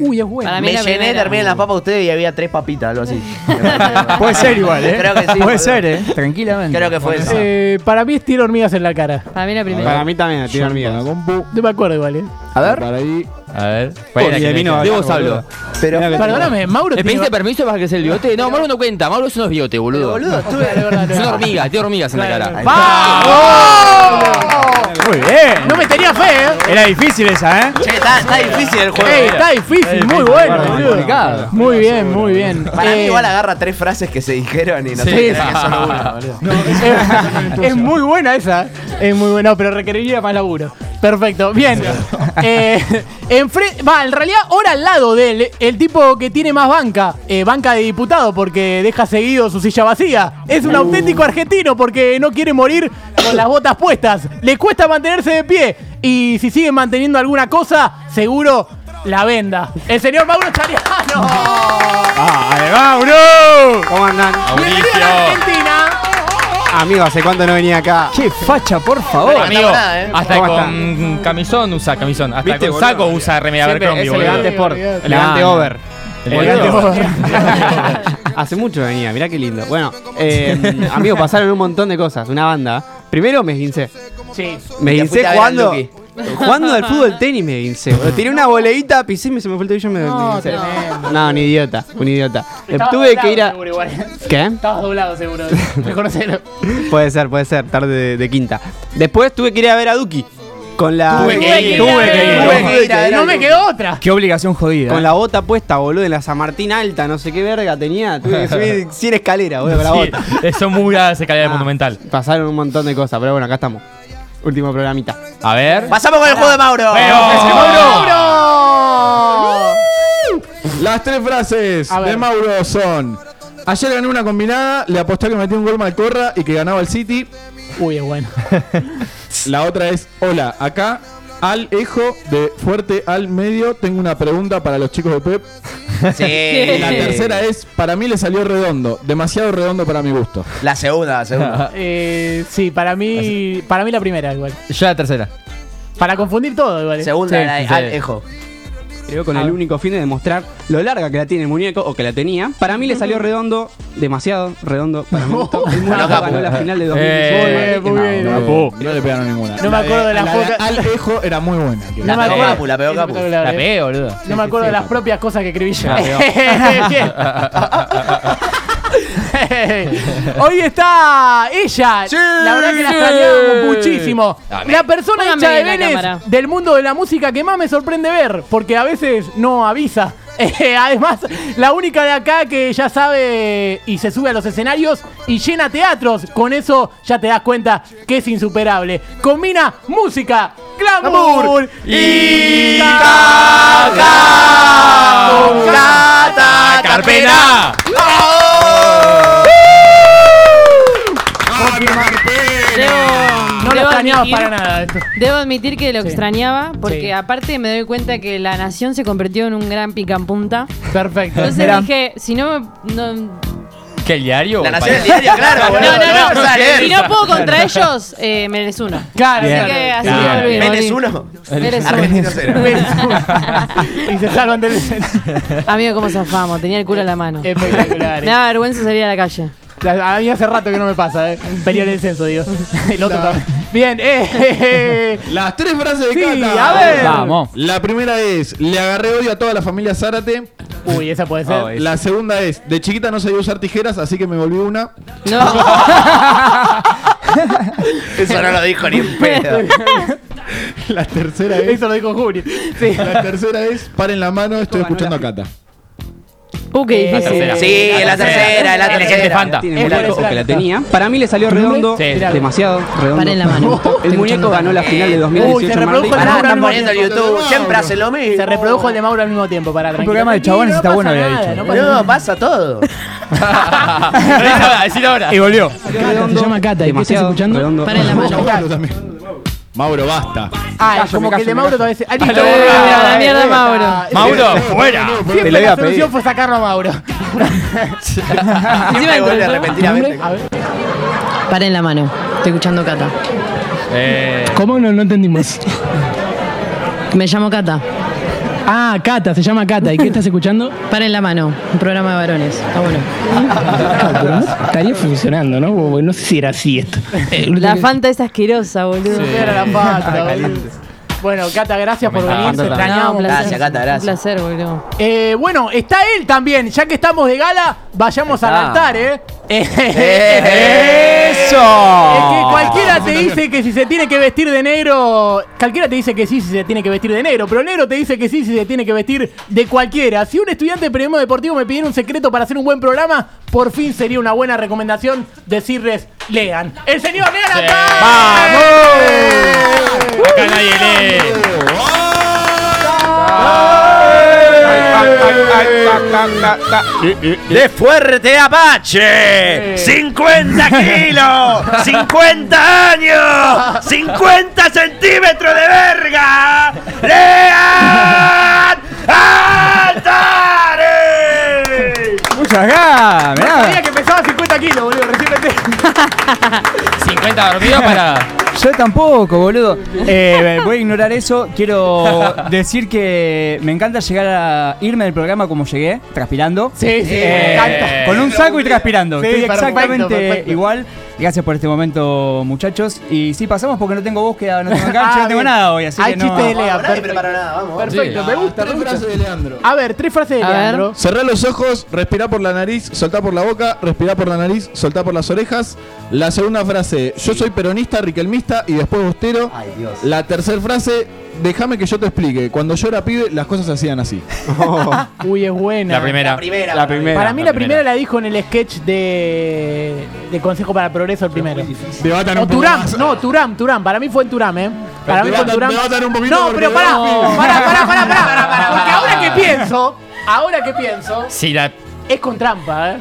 Uy, es bueno. Para mí Me la llené, primera. terminé las papas ustedes y había tres papitas, algo así. Puede ser igual, ¿eh? Creo que sí, Puede ser, ¿eh? Tranquilamente. Creo que fue eso. Eh, para mí es tiro hormigas en la cara. Para mí la primera. Para mí también, tiene Con hormigas. No me acuerdo igual, eh. A ver. Para ahí. A ver. Uy, de mí no, de vos hablo. Pero, Perdóname, Mauro. ¿Le pediste permiso para que sea el bigote? No, Mauro no cuenta. Mauro es unos bigotes, boludo. boludo, estuve. Es una hormiga, tiene hormigas en la cara. Muy bien. No me tenía fe, eh. Era difícil esa, ¿eh? Che, está, está difícil el juego. Ey, está difícil, muy bueno, Muy boludo. Muy bien, muy bien. Para mí Eh, igual agarra tres frases que se dijeron y no Sí. sé qué que solo una, boludo. es, es muy buena esa. Es muy buena, pero requeriría más laburo. Perfecto, bien. Eh, enfre- va, en realidad, ahora al lado de él, el tipo que tiene más banca, eh, banca de diputado, porque deja seguido su silla vacía. Es un auténtico argentino porque no quiere morir con las botas puestas. Le cuesta mantenerse de pie. Y si sigue manteniendo alguna cosa, seguro la venda. El señor Mauro Chariano. ¡Vale, Mauro! ¿Cómo andan? Bienvenido a la Argentina. Amigos, ¿hace cuánto no venía acá? ¡Qué facha, por favor! Amigo, nada, ¿eh? hasta ¿Cómo con camisón usa camisón. Hasta ¿Viste, con boludo? saco usa remera Siempre Abercrombie, es boludo. elegante sport. Elegante no. over. Elegante over. Hace mucho venía, mirá qué lindo. Bueno, eh, amigos, pasaron un montón de cosas. Una banda. Primero me esguincé. Sí. Me al jugando. Jugando al fútbol tenis me boludo. Tiré una boleita, pisé y me- se me fue el tobillo y me No, tremendo. No, un idiota, un idiota. Eh, Estabas Tuve doblado que ir a. seguro igual. ¿Qué? Estabas doblado seguro. Reconocelo. Puede ser, puede ser, tarde de, de quinta. Después tuve que ir a ver a Duki. Con la. Tuve que ir, tuve que ir. Tuve que ir a ver No me Duki. quedó otra. Qué obligación jodida. Con la bota puesta, boludo, en la San Martín alta, no sé qué verga tenía. Tuve que subir 100 escaleras, boludo, con la bota. eh, son muy gradas escaleras Ah. monumental. Pasaron un montón de cosas, pero bueno, acá estamos. Último programita. A ver. Pasamos con el juego de Mauro. Las tres frases de Mauro son. Ayer gané una combinada, le aposté que metía un gol Malcorra y que ganaba el City. Uy, es bueno. La otra es, hola, acá al ejo de fuerte al medio tengo una pregunta para los chicos de Pep. Sí. La tercera es, para mí le salió redondo, demasiado redondo para mi gusto. La segunda, la segunda. Eh, sí, para mí, para mí la primera igual. Yo la tercera. Para confundir todo igual. eh. Segunda, Sí, la de sí. Al Ejo. creó con el único fin de demostrar lo larga que la tiene el muñeco o que la tenía. Para mí le salió redondo, demasiado redondo para gusto. El muñeco ganó la final de 2019. Eh. No, no le pegaron ninguna. No me acuerdo de las la pocas- Alejo era muy buena. No me acuerdo. la pegó Capu. La eh. pegué, boludo. No me acuerdo de las propias cosas que escribí yo. Hoy está ella. La verdad que la extrañamos muchísimo. La persona Póngame hincha de la Vélez cámara. del mundo de la música que más me sorprende ver, porque a veces no avisa. Eh, además, la única de acá que ya sabe y se sube a los escenarios y llena teatros. Con eso ya te das cuenta que es insuperable. Combina música, glamour y caca con Cata Carpena. No lo Debo extrañaba admitir- para nada. esto. Debo admitir que lo extrañaba porque Sí. aparte me doy cuenta que la nación se convirtió en un gran picanpunta. Perfecto. Entonces dije, si no, me- no, ¿Qué, el diario? La Nación el del Diario, claro, no, boludo. no, no, leer. si no puedo contra ellos, eh, mereces uno. Claro, Así que así Claro. Vélez volví. uno. Argentino uno. cero. y se salvan del Amigo, ¿cómo zafamos? Tenía el culo en la mano. Espectacular. Me da vergüenza salir a la calle. La- A mí hace rato que no me pasa, ¿eh? Periodo de descenso, digo. El otro también. Bien, eh, eh, eh. Las tres frases de Sí, Cata. a ver. Vamos. La primera es, le agarré odio a toda la familia Zárate. Uy, esa puede ser. Oh, La segunda es, de chiquita no sabía usar tijeras, así que me volví una. No. Eso no lo dijo ni en pedo. La tercera es, Eso lo dijo Juli. Sí. la tercera es, paren la mano, estoy escuchando a Cata. Uh, qué Eh, difícil. tercera. Sí, es la tercera, es la El gente tercera. Fanta. Tiene Es muñeco que la tenía. Para mí le salió redondo, Sí. demasiado redondo. Paren la mano. El muñeco ganó la final de Uy, 2018 se reprodujo Madrid. el Pará, Mauro al están mismo poniendo en tiempo. YouTube. Siempre hace lo mismo. Se reprodujo el de Mauro al mismo tiempo para tranquilo. programa de chabones está bueno, había dicho. No pasa nada. pasa todo. Decir ahora. Y volvió. Se llama Cata, ¿y qué estás Demasiado escuchando? redondo. Paren la mano. También. Mauro, basta. Ah, callo, como me que el de Mauro todavía se. Ah, listo. la mierda, a la mierda, Mauro. Mauro, fuera. Siempre lo iba la pedir. solución fue sacarlo a Mauro. Encima Me vuelve entró. repentinamente. A ver. Paren la mano. Estoy escuchando Cata. Eh, ¿Cómo no, no entendimos? Me llamo Cata. Ah, Cata, se llama Cata. ¿Y qué estás escuchando? Paren la mano. Un programa de varones. Está bueno. Pero no estaría funcionando, ¿no? No sé si era así esto. La Fanta es asquerosa, boludo. Era la pata, boludo. Bueno, Cata, gracias por venir. Te No, un extrañamos. placer. Gracias, Cata, Un gracias. placer, boludo. Eh, bueno, está él también. Ya que estamos de gala, vayamos al Está. altar, ¿eh? ¡Eso! Es que cualquiera te dice que si se tiene que vestir de negro. Cualquiera te dice que sí si se tiene que vestir de negro. Pero el negro te dice que sí si se tiene que vestir de cualquiera. Si un estudiante de periodismo deportivo me pidiera un secreto para hacer un buen programa, por fin sería una buena recomendación decirles: lean. ¡El señor Lean acá! acá nadie lee. ¡De fuerte Apache! ¡50 kilos! ¡50 años! ¡50 centímetros de verga! ¡Lean Altares! Muchas ganas, No sabía que pesaba 50 kilos, boludo. Recién me enteré. 50 dormidos para. Yo tampoco, boludo. Eh, voy a ignorar eso. Quiero decir que me encanta llegar a irme del programa como llegué, transpirando. Sí, sí, me Eh, encanta. Con un saco y transpirando. Sí, Estoy perfecto, exactamente perfecto. igual. Gracias por este momento, muchachos. Y sí, pasamos porque no tengo búsqueda, no tengo enganche, Ah, no tengo bien. nada hoy. Así Hay que no. chiste de Lea. Nadie perfecto. prepara nada, vamos. Perfecto, me gusta, Tres frases de Leandro. A ver, tres frases de A ver. Leandro. Cerrá los ojos, respirá por la nariz, soltá por la boca, respirá por la nariz, soltá por las orejas. La segunda frase, yo soy peronista, riquelmista y después bostero. Ay, Dios. La tercera frase, déjame que yo te explique. Cuando yo era pibe, las cosas se hacían así. Uy, es buena. La primera. La primera. La primera. Para mí la, la primera. primera. la dijo en el sketch de, de Consejo para el Progreso, el primero. Debatan O un poco Turam, más. no, Turam, Turam. Para mí fue en Turam, ¿eh? Para mí fue en Turam. debatan un poquito No, pero pará, No. pará, pará, pará, pará, Porque ahora que pienso, ahora que pienso, Sí, la. es con trampa, ¿eh?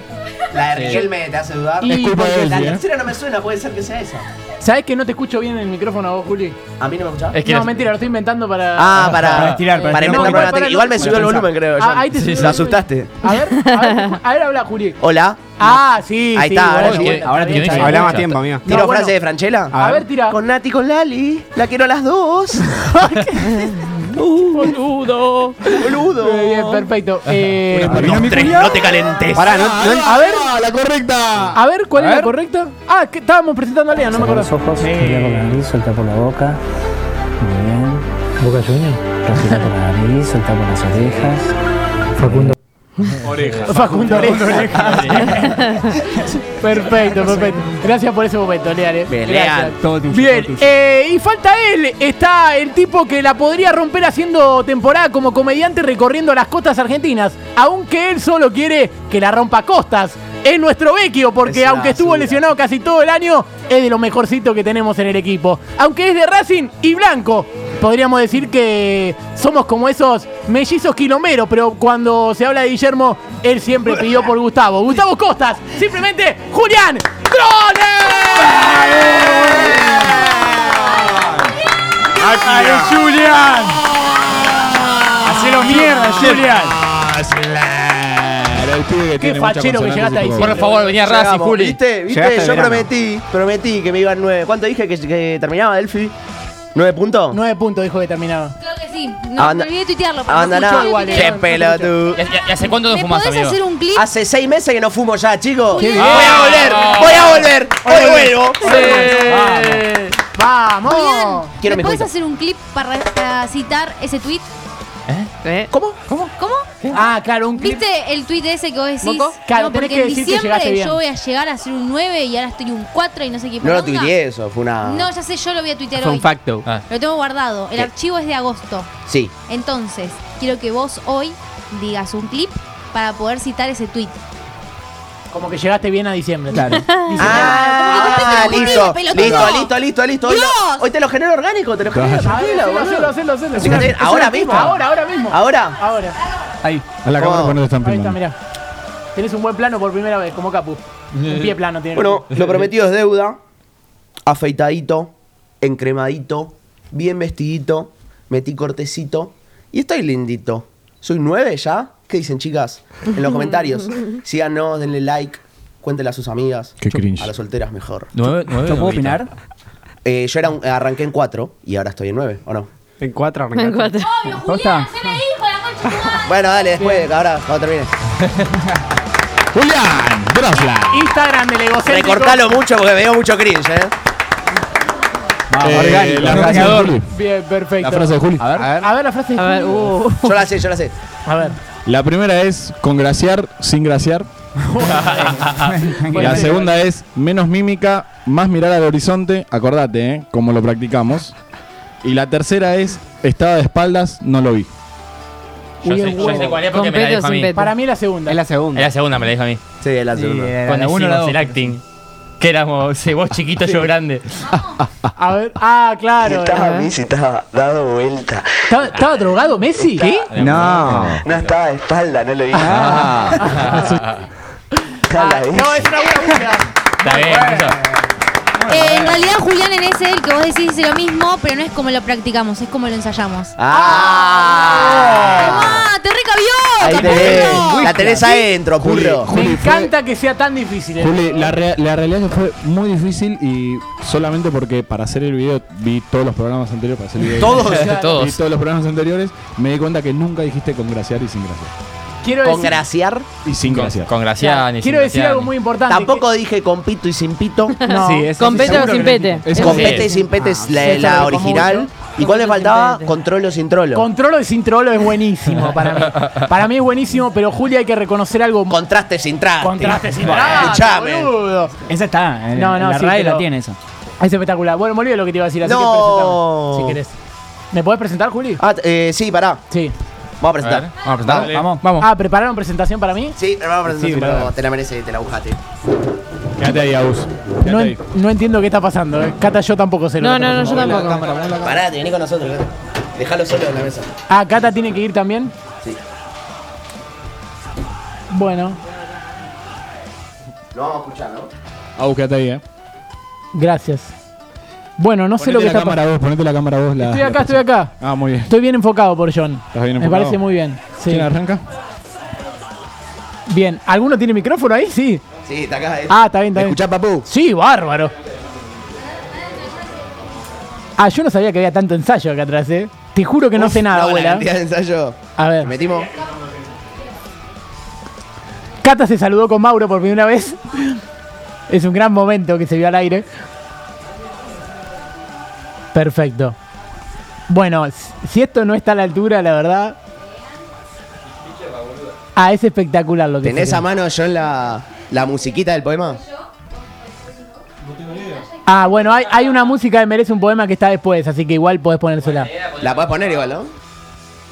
La de Riquelme te hace dudar. Y Es culpa de él, La ¿eh? tercera no me suena, puede ser que sea esa. ¿Sabes que no te escucho bien en el micrófono a vos, Juli? ¿A mí no me escuchaba? Es que no, mentira, lo estoy inventando para. Ah, para, Para estirar, para para estirar. inventar No, problemas para-. Igual me subió el volumen, creo. Ah, ahí te el Lo asustaste. A ver, a ver, a ver, habla, Juli. Hola. Ah, sí, Ahí sí, está, ahora sí. bueno, Ahora está tiene bien, que está hablar bien. más tiempo, amigo. ¿Tiro No, bueno. frase de Franchella? A ver, tira. Con Nati, con Lali. La quiero a las dos. Boludo. Boludo. Muy bien, perfecto. Eh, tres, no te calentes. Pará, no- no- a ver. La correcta. A ver, ¿cuál A es la correcta? Ah, que estábamos presentando a Lea, no me acuerdo. Los ojos, por la nariz, suelta por la boca. Muy bien. Boca Junior. Respira por la nariz, suelta por las orejas. Facundo. Orejas. Facundo Orejas. perfecto, perfecto. Gracias por ese momento, Leal. Bien, Gracias. Todo tuyo, Bien, todo tuyo. eh, y falta él. Está el tipo que la podría romper haciendo temporada como comediante recorriendo las costas argentinas. Aunque él solo quiere que la rompa costas. Es nuestro Vecchio, porque Es aunque estuvo suya. lesionado casi todo el año, es de lo mejorcito que tenemos en el equipo. Aunque es de Racing y Blanco. Podríamos decir que somos como esos mellizos quilomeros, pero cuando se habla de Guillermo, él siempre pidió por Gustavo. Gustavo Costas, simplemente Julián ¡Ay, Julián! Hacelo mierda, Julian. El pibe que tiene mucha fachero que consonante llegaste ahí. tipo- Por favor, venía Racing, Llegamos. Juli. ¿Viste? ¿Viste? Llegaste Yo verano. prometí, prometí que me iban nueve. ¿Cuánto dije que, que terminaba Delphi? ¿Nueve puntos? Nueve puntos dijo que terminaba. Creo que sí. No, Abanda- me olvidé de tuitearlo. pero Abandonado. no escucho igual, Qué pelotudo. ¿Y, y- y hace cuánto no ¿Me fumas, podés amigo? hacer un clip? Hace seis meses que no fumo ya, chicos. Qué Voy bien. a volver, voy a volver. Hoy vuelvo. ¡Vamos! Julián, Quiero ¿me mi puedes cuenta. hacer un clip para, para citar ese tweet? ¿Eh? ¿Cómo? ¿Cómo? ¿Cómo? Ah, claro, un clip. ¿Viste el tweet ese que vos decís? ¿Moco? Claro, no, tenés porque que en decir que llegaste diciembre bien. yo voy a llegar a ser un 9 y ahora estoy un 4 y no sé qué No lo tuiteé eso, fue una. No, ya sé, yo lo voy a tuitear Fue hoy. un facto. Ah. Lo tengo guardado. El ¿Qué? archivo es de agosto. Sí. Entonces, quiero que vos hoy digas un clip para poder citar ese tweet. Como que llegaste bien a diciembre. Claro. Ah, Como que listo, listo, listo, listo, listo. Hoy, lo- hoy te lo genero orgánico, te lo genero. Hacelo, hacelo, hacelo, ahora mismo. Ahora, ahora mismo. ¿Ahora? Ahora. Ahí. A la cámara cuando están Ahí está, mirá. Tenés un buen plano por primera vez, como Capu. Un pie plano tiene. Bueno, lo prometido es deuda. Afeitadito, encremadito, bien vestidito, metí cortecito y estoy lindito. ¿Soy nueve ya? ¿Qué dicen, chicas? En los comentarios. Síganos, denle like, cuéntenle a sus amigas. Qué cringe. A las solteras mejor. Nueve, nueve, ¿Yo puedo opinar? Eh, yo era un- arranqué en cuatro y ahora estoy en nueve, ¿o no? En cuatro En cuatro. ¿Posta? Bueno, dale, después, ahora, cuando termine. Julián Drosla. Instagram del egocéntrico. Recortalo mucho porque veo mucho cringe, ¿eh? Vamos, Eh, orgánico, la frase de. Juli. Bien, perfecto. La frase de Juli. A ver. A ver la frase. A ver, uh. Yo la sé, yo la sé. A ver. La primera es congraciar sin graciar. La segunda es menos mímica, más mirar al horizonte. Acordate, ¿eh? Como lo practicamos. Y la tercera es estaba de espaldas, no lo vi. Yo Uy, sé, es yo bueno. sé cuál es porque Con me la o dijo a sin mí. Para mí es la segunda. Es la segunda. Es la segunda, me la dijo a mí. Sí, es la segunda. Cuando hicimos el acting. Que éramos sí, vos chiquito, yo grande. A ver. Ah, claro. Estaba Messi, estaba dado vuelta. ¿Estaba, estaba drogado Messi? ¿Qué? No. No estaba de espalda, no lo vi. Ah, no, es una buena búsqueda. Está bien, eso. Eh, en realidad, Julián, en ese el que vos decís es lo mismo, pero no es como lo practicamos, es como lo ensayamos. ¡Ah! ¡Ah! ¡Te recabió! Ahí capullo! tenés. La tenés adentro, purro. Me encanta que sea tan difícil. eh. Juli, la, rea- la realidad es que fue muy difícil y solamente porque para hacer el video vi todos los programas anteriores para hacer el video. Todos. Todos. Vi todos los programas anteriores. Me di cuenta que nunca dijiste congraciar y sin graciar. Quiero Con decir, graciar. Y sin Con, graciar. con Graciani. quiero sin decir algo muy importante. Tampoco dije con pito y sin pito. No. Sí, es Con pete o sin pete. Es Con pete y sin pete es la, original. ¿Y cuál le Con faltaba? pete. Con trolo sin trolo. Controlo y sin trolo es buenísimo para mí. Para mí es buenísimo, pero Julia hay que reconocer algo. Contraste sin traste. Contraste sin traste. Esa está. en- No, no, la sí, RAE pero- la tiene esa. Es espectacular. Bueno, me olvidé lo que te iba a decir, así No. que presentame, si querés. ¿Me podés presentar, Juli? Ah, eh, sí, pará. Sí. Vamos a A ver, presentar. vamos a presentar. Vamos, vamos. Ah, ¿prepararon presentación para mí? Sí, vamos a presentar, Sí, pero te la mereces, te la agujaste. Quédate ahí, Agus. No, en- no entiendo qué está pasando. eh. Cata, yo tampoco sé lo No, que está no, no, yo tampoco. Pará, te vení con nosotros. Gato. Déjalo solo en la mesa. Ah, Cata tiene que ir también. Sí. Bueno, Lo vamos a escuchar, ¿no? Agus, quédate ahí, eh. gracias. Bueno, no sé Ponete lo que la está cámara vos, ponete la cámara vos. La, Estoy la acá, estoy acá. Ah, muy bien. Estoy bien enfocado por John. ¿Estás bien Me enfocado? parece muy bien. Sí. ¿Quién arranca? Bien. ¿Alguno tiene micrófono ahí? Sí. Sí, está acá. eh. Ah, está bien, está bien. ¿Escuchás, papu? Sí, bárbaro. Ah, yo no sabía que había tanto ensayo acá atrás, ¿eh? Te juro que no sé nada, No, la abuela. cantidad de ensayo. A ver. Metimos. Cata se saludó con Mauro por primera vez. Es un gran momento que se vio al aire. Perfecto. Bueno, si esto no está a la altura, la verdad. Ah, es espectacular lo que ¿Tenés se a mano, John, la, la musiquita del poema? Ah, bueno, hay, hay una música de Merece un poema que está después, así que igual podés ponérsela. La podés poner igual, ¿no?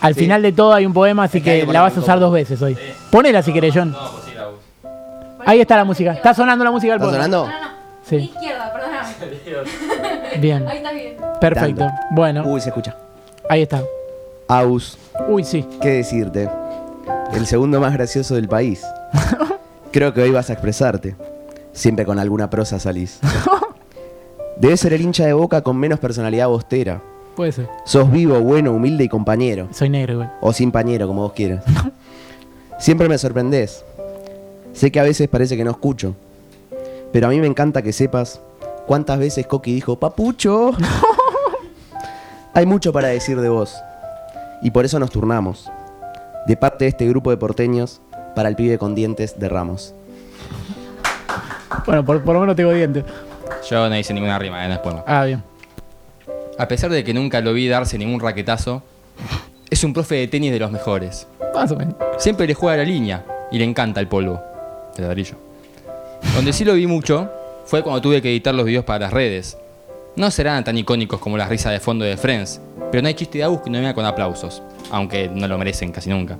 Al Sí. final de todo hay un poema, así Es que que que la vas a usar dos veces hoy. Ponela si querés, John. Ahí está la música. Está sonando la música del ¿Está poema. sonando? Sí. Bien. Ahí está bien. Perfecto. Bueno, Uy, se escucha. ahí está. Aus. Uy, sí. ¿Qué decirte? El segundo más gracioso del país. Creo que hoy vas a expresarte. Siempre con alguna prosa salís. Debes ser el hincha de boca con menos personalidad bostera. Puede ser. Sos vivo, bueno, humilde y compañero. Soy negro igual. O sin pañero, como vos quieras. Siempre me sorprendés. Sé que a veces parece que no escucho. Pero a mí me encanta que sepas cuántas veces Coqui dijo, papucho. Hay mucho para decir de vos. Y por eso nos turnamos. De parte de este grupo de porteños, para el pibe con dientes de Ramos. Bueno, por, por lo menos tengo dientes. Yo no hice ninguna rima, eh, no es poema. Ah, bien. A pesar de que nunca lo vi darse ningún raquetazo, es un profe de tenis de los mejores. Más o menos. Siempre le juega la línea y le encanta el polvo, el ladrillo. Donde sí lo vi mucho fue cuando tuve que editar los videos para las redes. No serán tan icónicos como las risas de fondo de Friends, pero no hay chiste de Agus que no venga con aplausos, aunque no lo merecen casi nunca.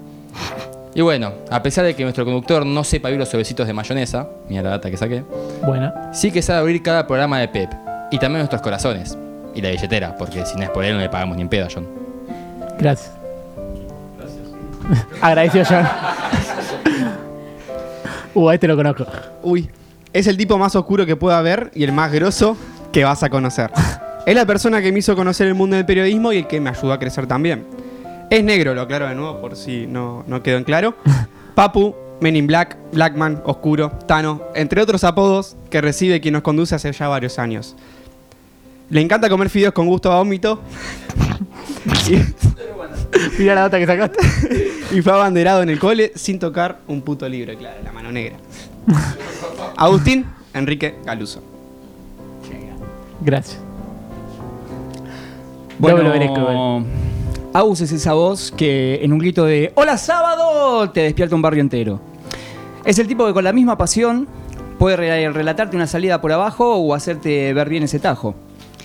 Y bueno, a pesar de que nuestro conductor no sepa abrir los sobecitos de mayonesa, mira la data que saqué, Bueno. sí que sabe abrir cada programa de Pep, y también nuestros corazones, y la billetera, porque si no es por él no le pagamos ni en pedo a John. Gracias. Agradecido, John. Uh, a este lo conozco. Uy, es el tipo más oscuro que pueda haber y el más grosso que vas a conocer. Es la persona que me hizo conocer el mundo del periodismo y el que me ayudó a crecer también. Es negro, lo aclaro de nuevo por si no, no quedó en claro. Papu, Men in Black, Blackman, Oscuro, Tano, entre otros apodos que recibe quien nos conduce hace ya varios años. Le encanta comer fideos con gusto a vómito. Mira la data que sacaste. y fue abanderado en el cole sin tocar un puto libro, claro, la mano negra. Agustín Enrique Galuso. Gracias. Bueno, igual. Aus es esa voz que en un grito de ¡Hola sábado! te despierta un barrio entero. Es el tipo que con la misma pasión puede re- relatarte una salida por abajo o hacerte ver bien ese tajo.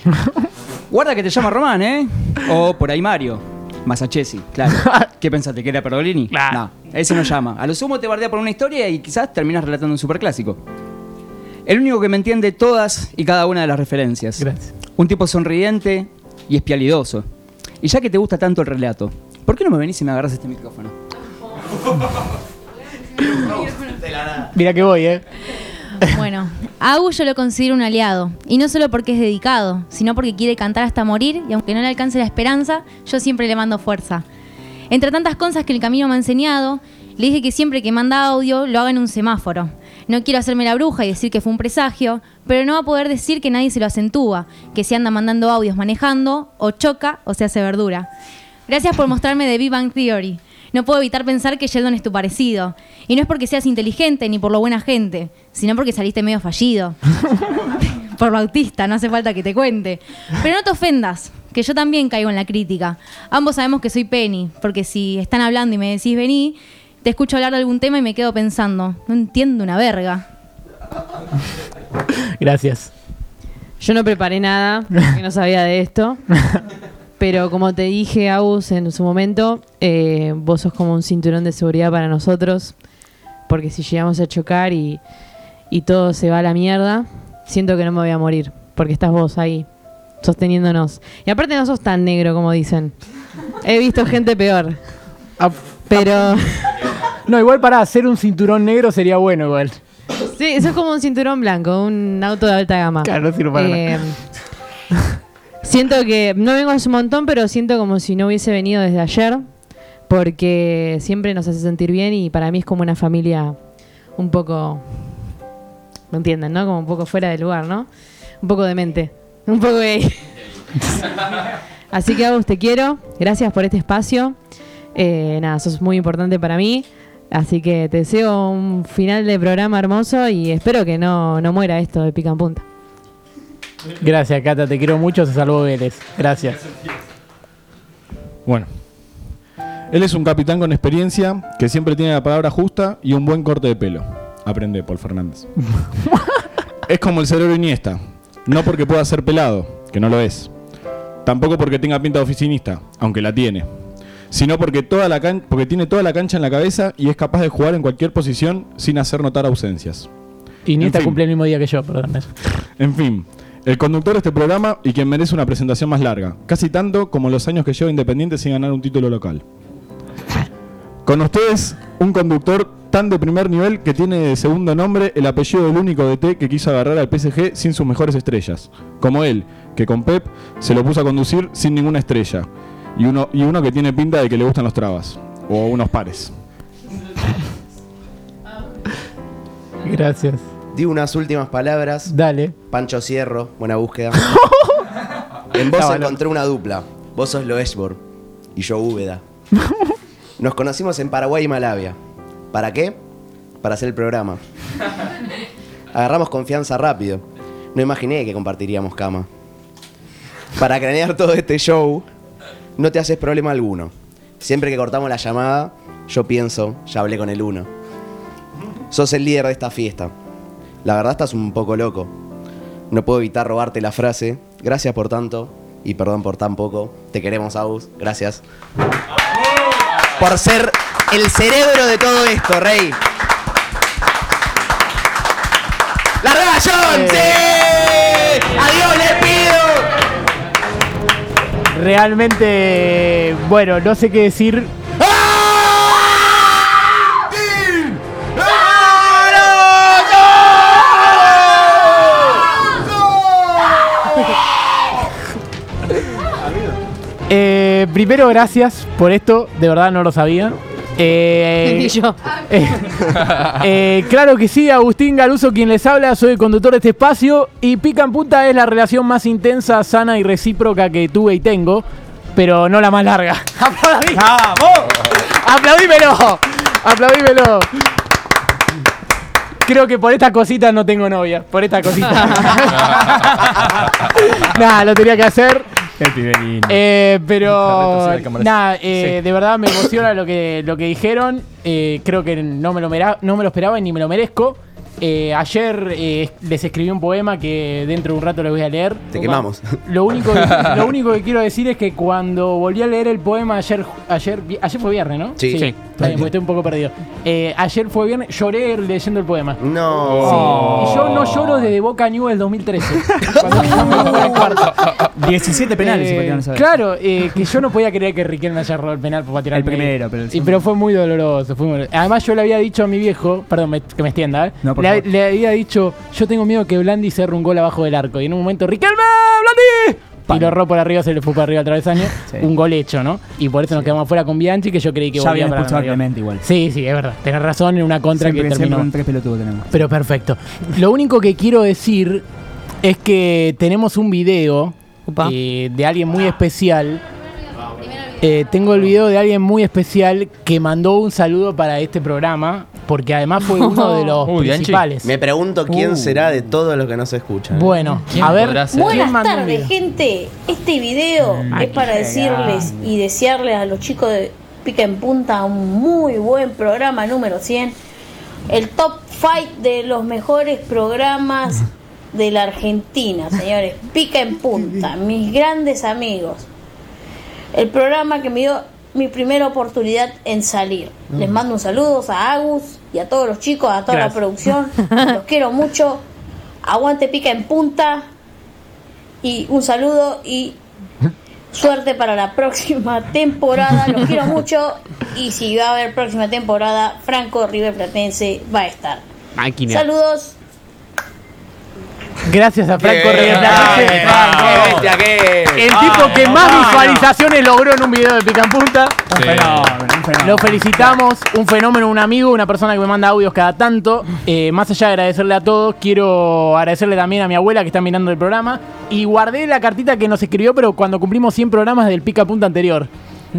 Guarda que te llama Román, ¿eh? O por ahí Mario. Masachesi, claro. ¿Qué pensaste? ¿Que era Perdolini? No, ese no llama. A lo sumo te bardea por una historia y quizás terminas relatando un superclásico. El único que me entiende todas y cada una de las referencias. Gracias. Un tipo sonriente y espialidoso. Y ya que te gusta tanto el relato, ¿por qué no me venís y me agarras este micrófono? Mira que voy, eh. Bueno, a Agus yo lo considero un aliado. Y no solo porque es dedicado, sino porque quiere cantar hasta morir y aunque no le alcance la esperanza, yo siempre le mando fuerza. Entre tantas cosas que el camino me ha enseñado, le dije que siempre que manda audio lo haga en un semáforo. No quiero hacerme la bruja y decir que fue un presagio, pero no va a poder decir que nadie se lo acentúa, que se anda mandando audios manejando, o choca o se hace verdura. Gracias por mostrarme The Big Bang Theory. No puedo evitar pensar que Sheldon es tu parecido. Y no es porque seas inteligente ni por lo buena gente, sino porque saliste medio fallido. por lo autista, no hace falta que te cuente. Pero no te ofendas, que yo también caigo en la crítica. Ambos sabemos que soy Penny, porque si están hablando y me decís vení, te escucho hablar de algún tema y me quedo pensando, no entiendo una verga. Gracias. Yo no preparé nada, porque no sabía de esto. Pero como te dije, Agus, en su momento, eh, vos sos como un cinturón de seguridad para nosotros. Porque si llegamos a chocar y, y todo se va a la mierda, siento que no me voy a morir. Porque estás vos ahí, sosteniéndonos. Y aparte no sos tan negro como dicen. He visto gente peor. Pero... No, igual para hacer un cinturón negro sería bueno igual. Sí, eso es como un cinturón blanco, un auto de alta gama. Claro, no sirve para Eh, Siento que no vengo hace un montón, pero siento como si no hubiese venido desde ayer, porque siempre nos hace sentir bien y para mí es como una familia un poco, ¿me entienden, no? Como un poco fuera de lugar, ¿no? Un poco de mente, un poco gay. Así que Agus, te quiero. Gracias por este espacio. Eh, nada, sos muy importante para mí. Así que te deseo un final de programa hermoso y espero que no, no muera esto de pica en punta. Gracias, Cata, te quiero mucho, se salvó Vélez. Gracias. Bueno. Él es un capitán con experiencia que siempre tiene la palabra justa y un buen corte de pelo. Aprende, Paul Fernández. es como el cerebro Iniesta. No porque pueda ser pelado, que no lo es. Tampoco porque tenga pinta de oficinista, aunque la tiene. Sino porque, toda la can- porque tiene toda la cancha en la cabeza y es capaz de jugar en cualquier posición sin hacer notar ausencias. Y Nieta fin. cumple el mismo día que yo, perdón. En fin, el conductor de este programa y quien merece una presentación más larga, casi tanto como los años que lleva Independiente sin ganar un título local. Con ustedes, un conductor tan de primer nivel que tiene de segundo nombre el apellido del único DT que quiso agarrar al PSG sin sus mejores estrellas, como él, que con Pep se lo puso a conducir sin ninguna estrella, y uno, y uno que tiene pinta de que le gustan los trabas, o unos pares. Gracias. Digo unas últimas palabras. Dale. Pancho Cierro, buena búsqueda. en vos encontré una dupla. Vos sos Loesbor y yo Úbeda. Nos conocimos en Paraguay y Malavia. ¿Para qué? Para hacer el programa. Agarramos confianza rápido. No imaginé que compartiríamos cama. Para cranear todo este show, no te haces problema alguno. Siempre que cortamos la llamada, yo pienso, ya hablé con el uno. Sos el líder de esta fiesta. La verdad estás un poco loco. No puedo evitar robarte la frase. Gracias por tanto y perdón por tan poco. Te queremos, Agus. Gracias. Por ser el cerebro de todo esto, Rey. ¡Larga, John! ¡Sí! ¡Adiós, le pido! Realmente, bueno, no sé qué decir. Eh, primero, gracias por esto, de verdad no lo sabía. Eh, Ni yo. eh, eh, claro que sí, Agustín Galuso quien les habla, soy el conductor de este espacio y Pica en Punta es la relación más intensa, sana y recíproca que tuve y tengo, pero no la más larga. ¡Aplaudí! ¡Aplaudímelo! ¡Aplaudímelo! Creo que por esta cosita no tengo novia, por esta cosita. Nada, lo tenía que hacer. El pibe lindo. Eh, pero nada, eh, Sí. de verdad me emociona lo que, lo que dijeron. Eh, creo que no me, lo mera- no me lo esperaba y ni me lo merezco. Eh, ayer eh, les escribí un poema que dentro de un rato les voy a leer. Te quemamos. Lo único, que, lo único que quiero decir es que cuando volví a leer el poema ayer, ayer, ayer fue viernes, ¿no? Sí. Sí. Está bien, porque estoy un poco perdido. Eh, ayer fue viernes, lloré leyendo el poema. No. Sí, y yo no lloro desde Boca News del 2013. Cuando jugamos en cuarto. 17 penales, Eh. Claro, eh, que yo no podía creer que Riquelme haya robado el penal para tirar El primero, pero el pero fue muy doloroso. fue muy doloroso. Además, yo le había dicho a mi viejo, perdón, me- que me extienda, ¿eh? No, por le, había dicho, yo tengo miedo que Blandi se un gol abajo del arco. Y en un momento, ¡Riquelme! ¡Blandi! Y lo erró por arriba, se le fue por arriba al travesaño. Un gol hecho, ¿no? Y por eso nos quedamos fuera con Bianchi, que yo creí que Ya volvía habían para. Clemente igual. Sí, sí, es verdad. Tenés razón en una contra Siempre, que terminó. tres pelotudos tenemos. Pero perfecto. Lo único que quiero decir es que tenemos un video eh, de alguien muy especial. Eh, tengo el video de alguien muy especial que mandó un saludo para este programa, porque además fue uno de los principales. Me pregunto quién Uh. será de todos los que nos escuchan. Bueno, a ver, ¿quién Buenas tardes, gente. Este video es para decirles y desearles a los chicos de Pica en Punta un muy buen programa número 100. El top 5 de los mejores programas de la Argentina, señores. Pica en Punta, mis grandes amigos. El programa que me dio mi primera oportunidad en salir. Les mando un saludo a Agus y a todos los chicos, a toda Gracias. la producción. Los quiero mucho. Aguante Pica en Punta. Y un saludo y suerte para la próxima temporada. Los quiero mucho. Y si va a haber próxima temporada, Franco River Platense va a estar. Máquina. Saludos. Gracias a Franco Reyes. El tipo que más visualizaciones logró en un video de Pica en Punta. Un fenómeno, un fenómeno. Lo felicitamos, un fenómeno, un amigo, una persona que me manda audios cada tanto. Eh, más allá de agradecerle a todos, quiero agradecerle también a mi abuela que está mirando el programa. Y guardé la cartita que nos escribió, pero cuando cumplimos 100 programas del Pica Punta anterior.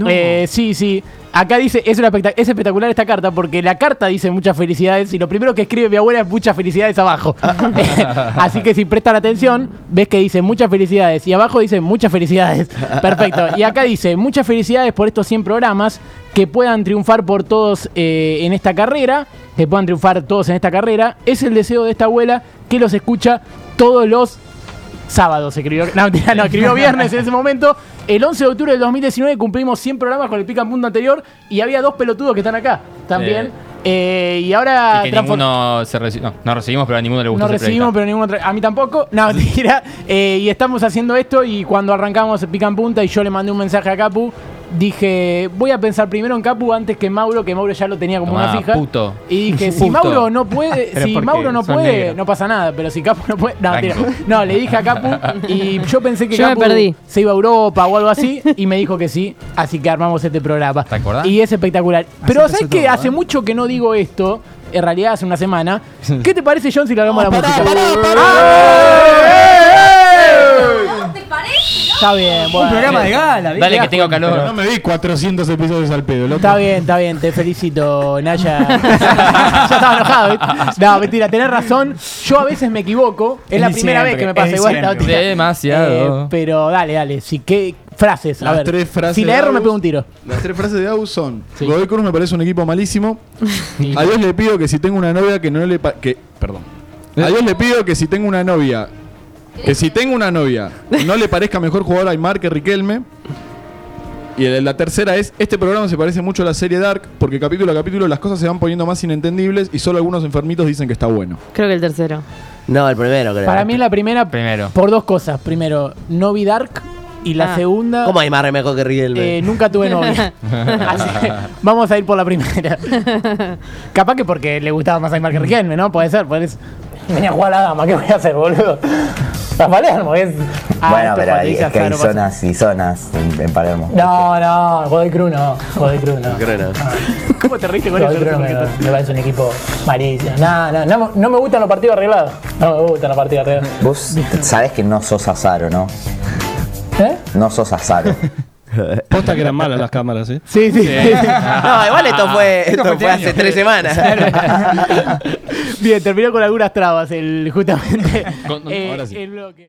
Eh, sí, sí. Acá dice, es, una espectac- es espectacular esta carta porque la carta dice muchas felicidades y lo primero que escribe mi abuela es muchas felicidades abajo. Así que si prestan atención, ves que dice muchas felicidades y abajo dice muchas felicidades. Perfecto. Y acá dice muchas felicidades por estos 100 programas, que puedan triunfar por todos eh, en esta carrera, que puedan triunfar todos en esta carrera. Es el deseo de esta abuela que los escucha todos los sábados. Escribió, no, no, escribió viernes en ese momento. El 11 de octubre del 2019 cumplimos 100 programas con el Pica en Punto anterior y había dos pelotudos que están acá también. Eh, y ahora Y que ninguno se reci- no, no recibimos, pero a ninguno le gustó no recibimos, pero ninguno tra- A mí tampoco. No. Eh, y estamos haciendo esto y cuando arrancamos el Pica en Punta y yo le mandé un mensaje a Capu, dije, voy a pensar primero en Capu antes que Mauro, que Mauro ya lo tenía como Tomá, una fija. puto. Y dije, si Puto. Mauro no puede, si Mauro no puede, negros. no pasa nada. Pero si Capu no puede. No, no le dije a Capu y yo pensé que Yo me Capu perdí. se iba a Europa o algo así y me dijo que sí. Así que armamos este programa. ¿Te acordás? Y es espectacular. Pero ¿sabes todo, Hace ¿eh? mucho que no digo esto. En realidad hace una semana. ¿Qué te parece, John, si le hagamos la música? Está bien, bueno. programa de gala, ¿viste? Dale que tengo calor. Pero no me vi 400 episodios al pedo, loco. Está bien, está bien, te felicito, Naya. ya estaba enojado, ¿viste? No, mentira, tenés razón. Yo a veces me equivoco. Es, Es la primera vez que me pasa igual. mentira. Demasiado. Eh, pero dale, dale. Sí, ¿qué frases? A Las ver. tres frases si la erro, me pego un tiro. Las tres frases de Agus son: Godoy Cruz me parece un equipo malísimo. A Dios le pido que si tengo una novia que no le. pa- que Perdón. A Dios le pido que si tengo una novia. Que si tengo una novia, no le parezca mejor jugador a Aymar que Riquelme. Y el- la tercera es, este programa se parece mucho a la serie Dark, porque capítulo a capítulo las cosas se van poniendo más inentendibles y solo algunos enfermitos dicen que está bueno. Creo que el tercero. No, el primero, creo. Para mí es la primera Primero. por dos cosas. Primero, no vi Dark. Y la Ah. segunda, ¿Cómo hay más mejor que Riquelme? eh, nunca tuve novia. Así que vamos a ir por la primera. Capaz que porque le gustaba más a Aymar que Riquelme, ¿no? Puede ser, puede ser. Venía a jugar a la dama, ¿qué voy a hacer, boludo? A Palermo, es. Ah, bueno, pero dice es que hay pasa. zonas y zonas en, en Palermo. No, no, Godoy Cruz no. Godoy Cruz no. No. ¿Cómo te riste con Godoy eso? Cruz me, me parece un equipo malísimo. No, no, no, no me gustan los partidos arreglados. No me gustan los partidos arreglados. Vos sabés que no sos Azaro, ¿no? ¿Eh? No sos Azaro. Posta que eran malas las cámaras, ¿eh? Sí, sí. No, igual esto fue, Esto fue fue hace tres semanas. Bien, terminó con algunas trabas el, justamente Con- eh, ahora sí. el bloque.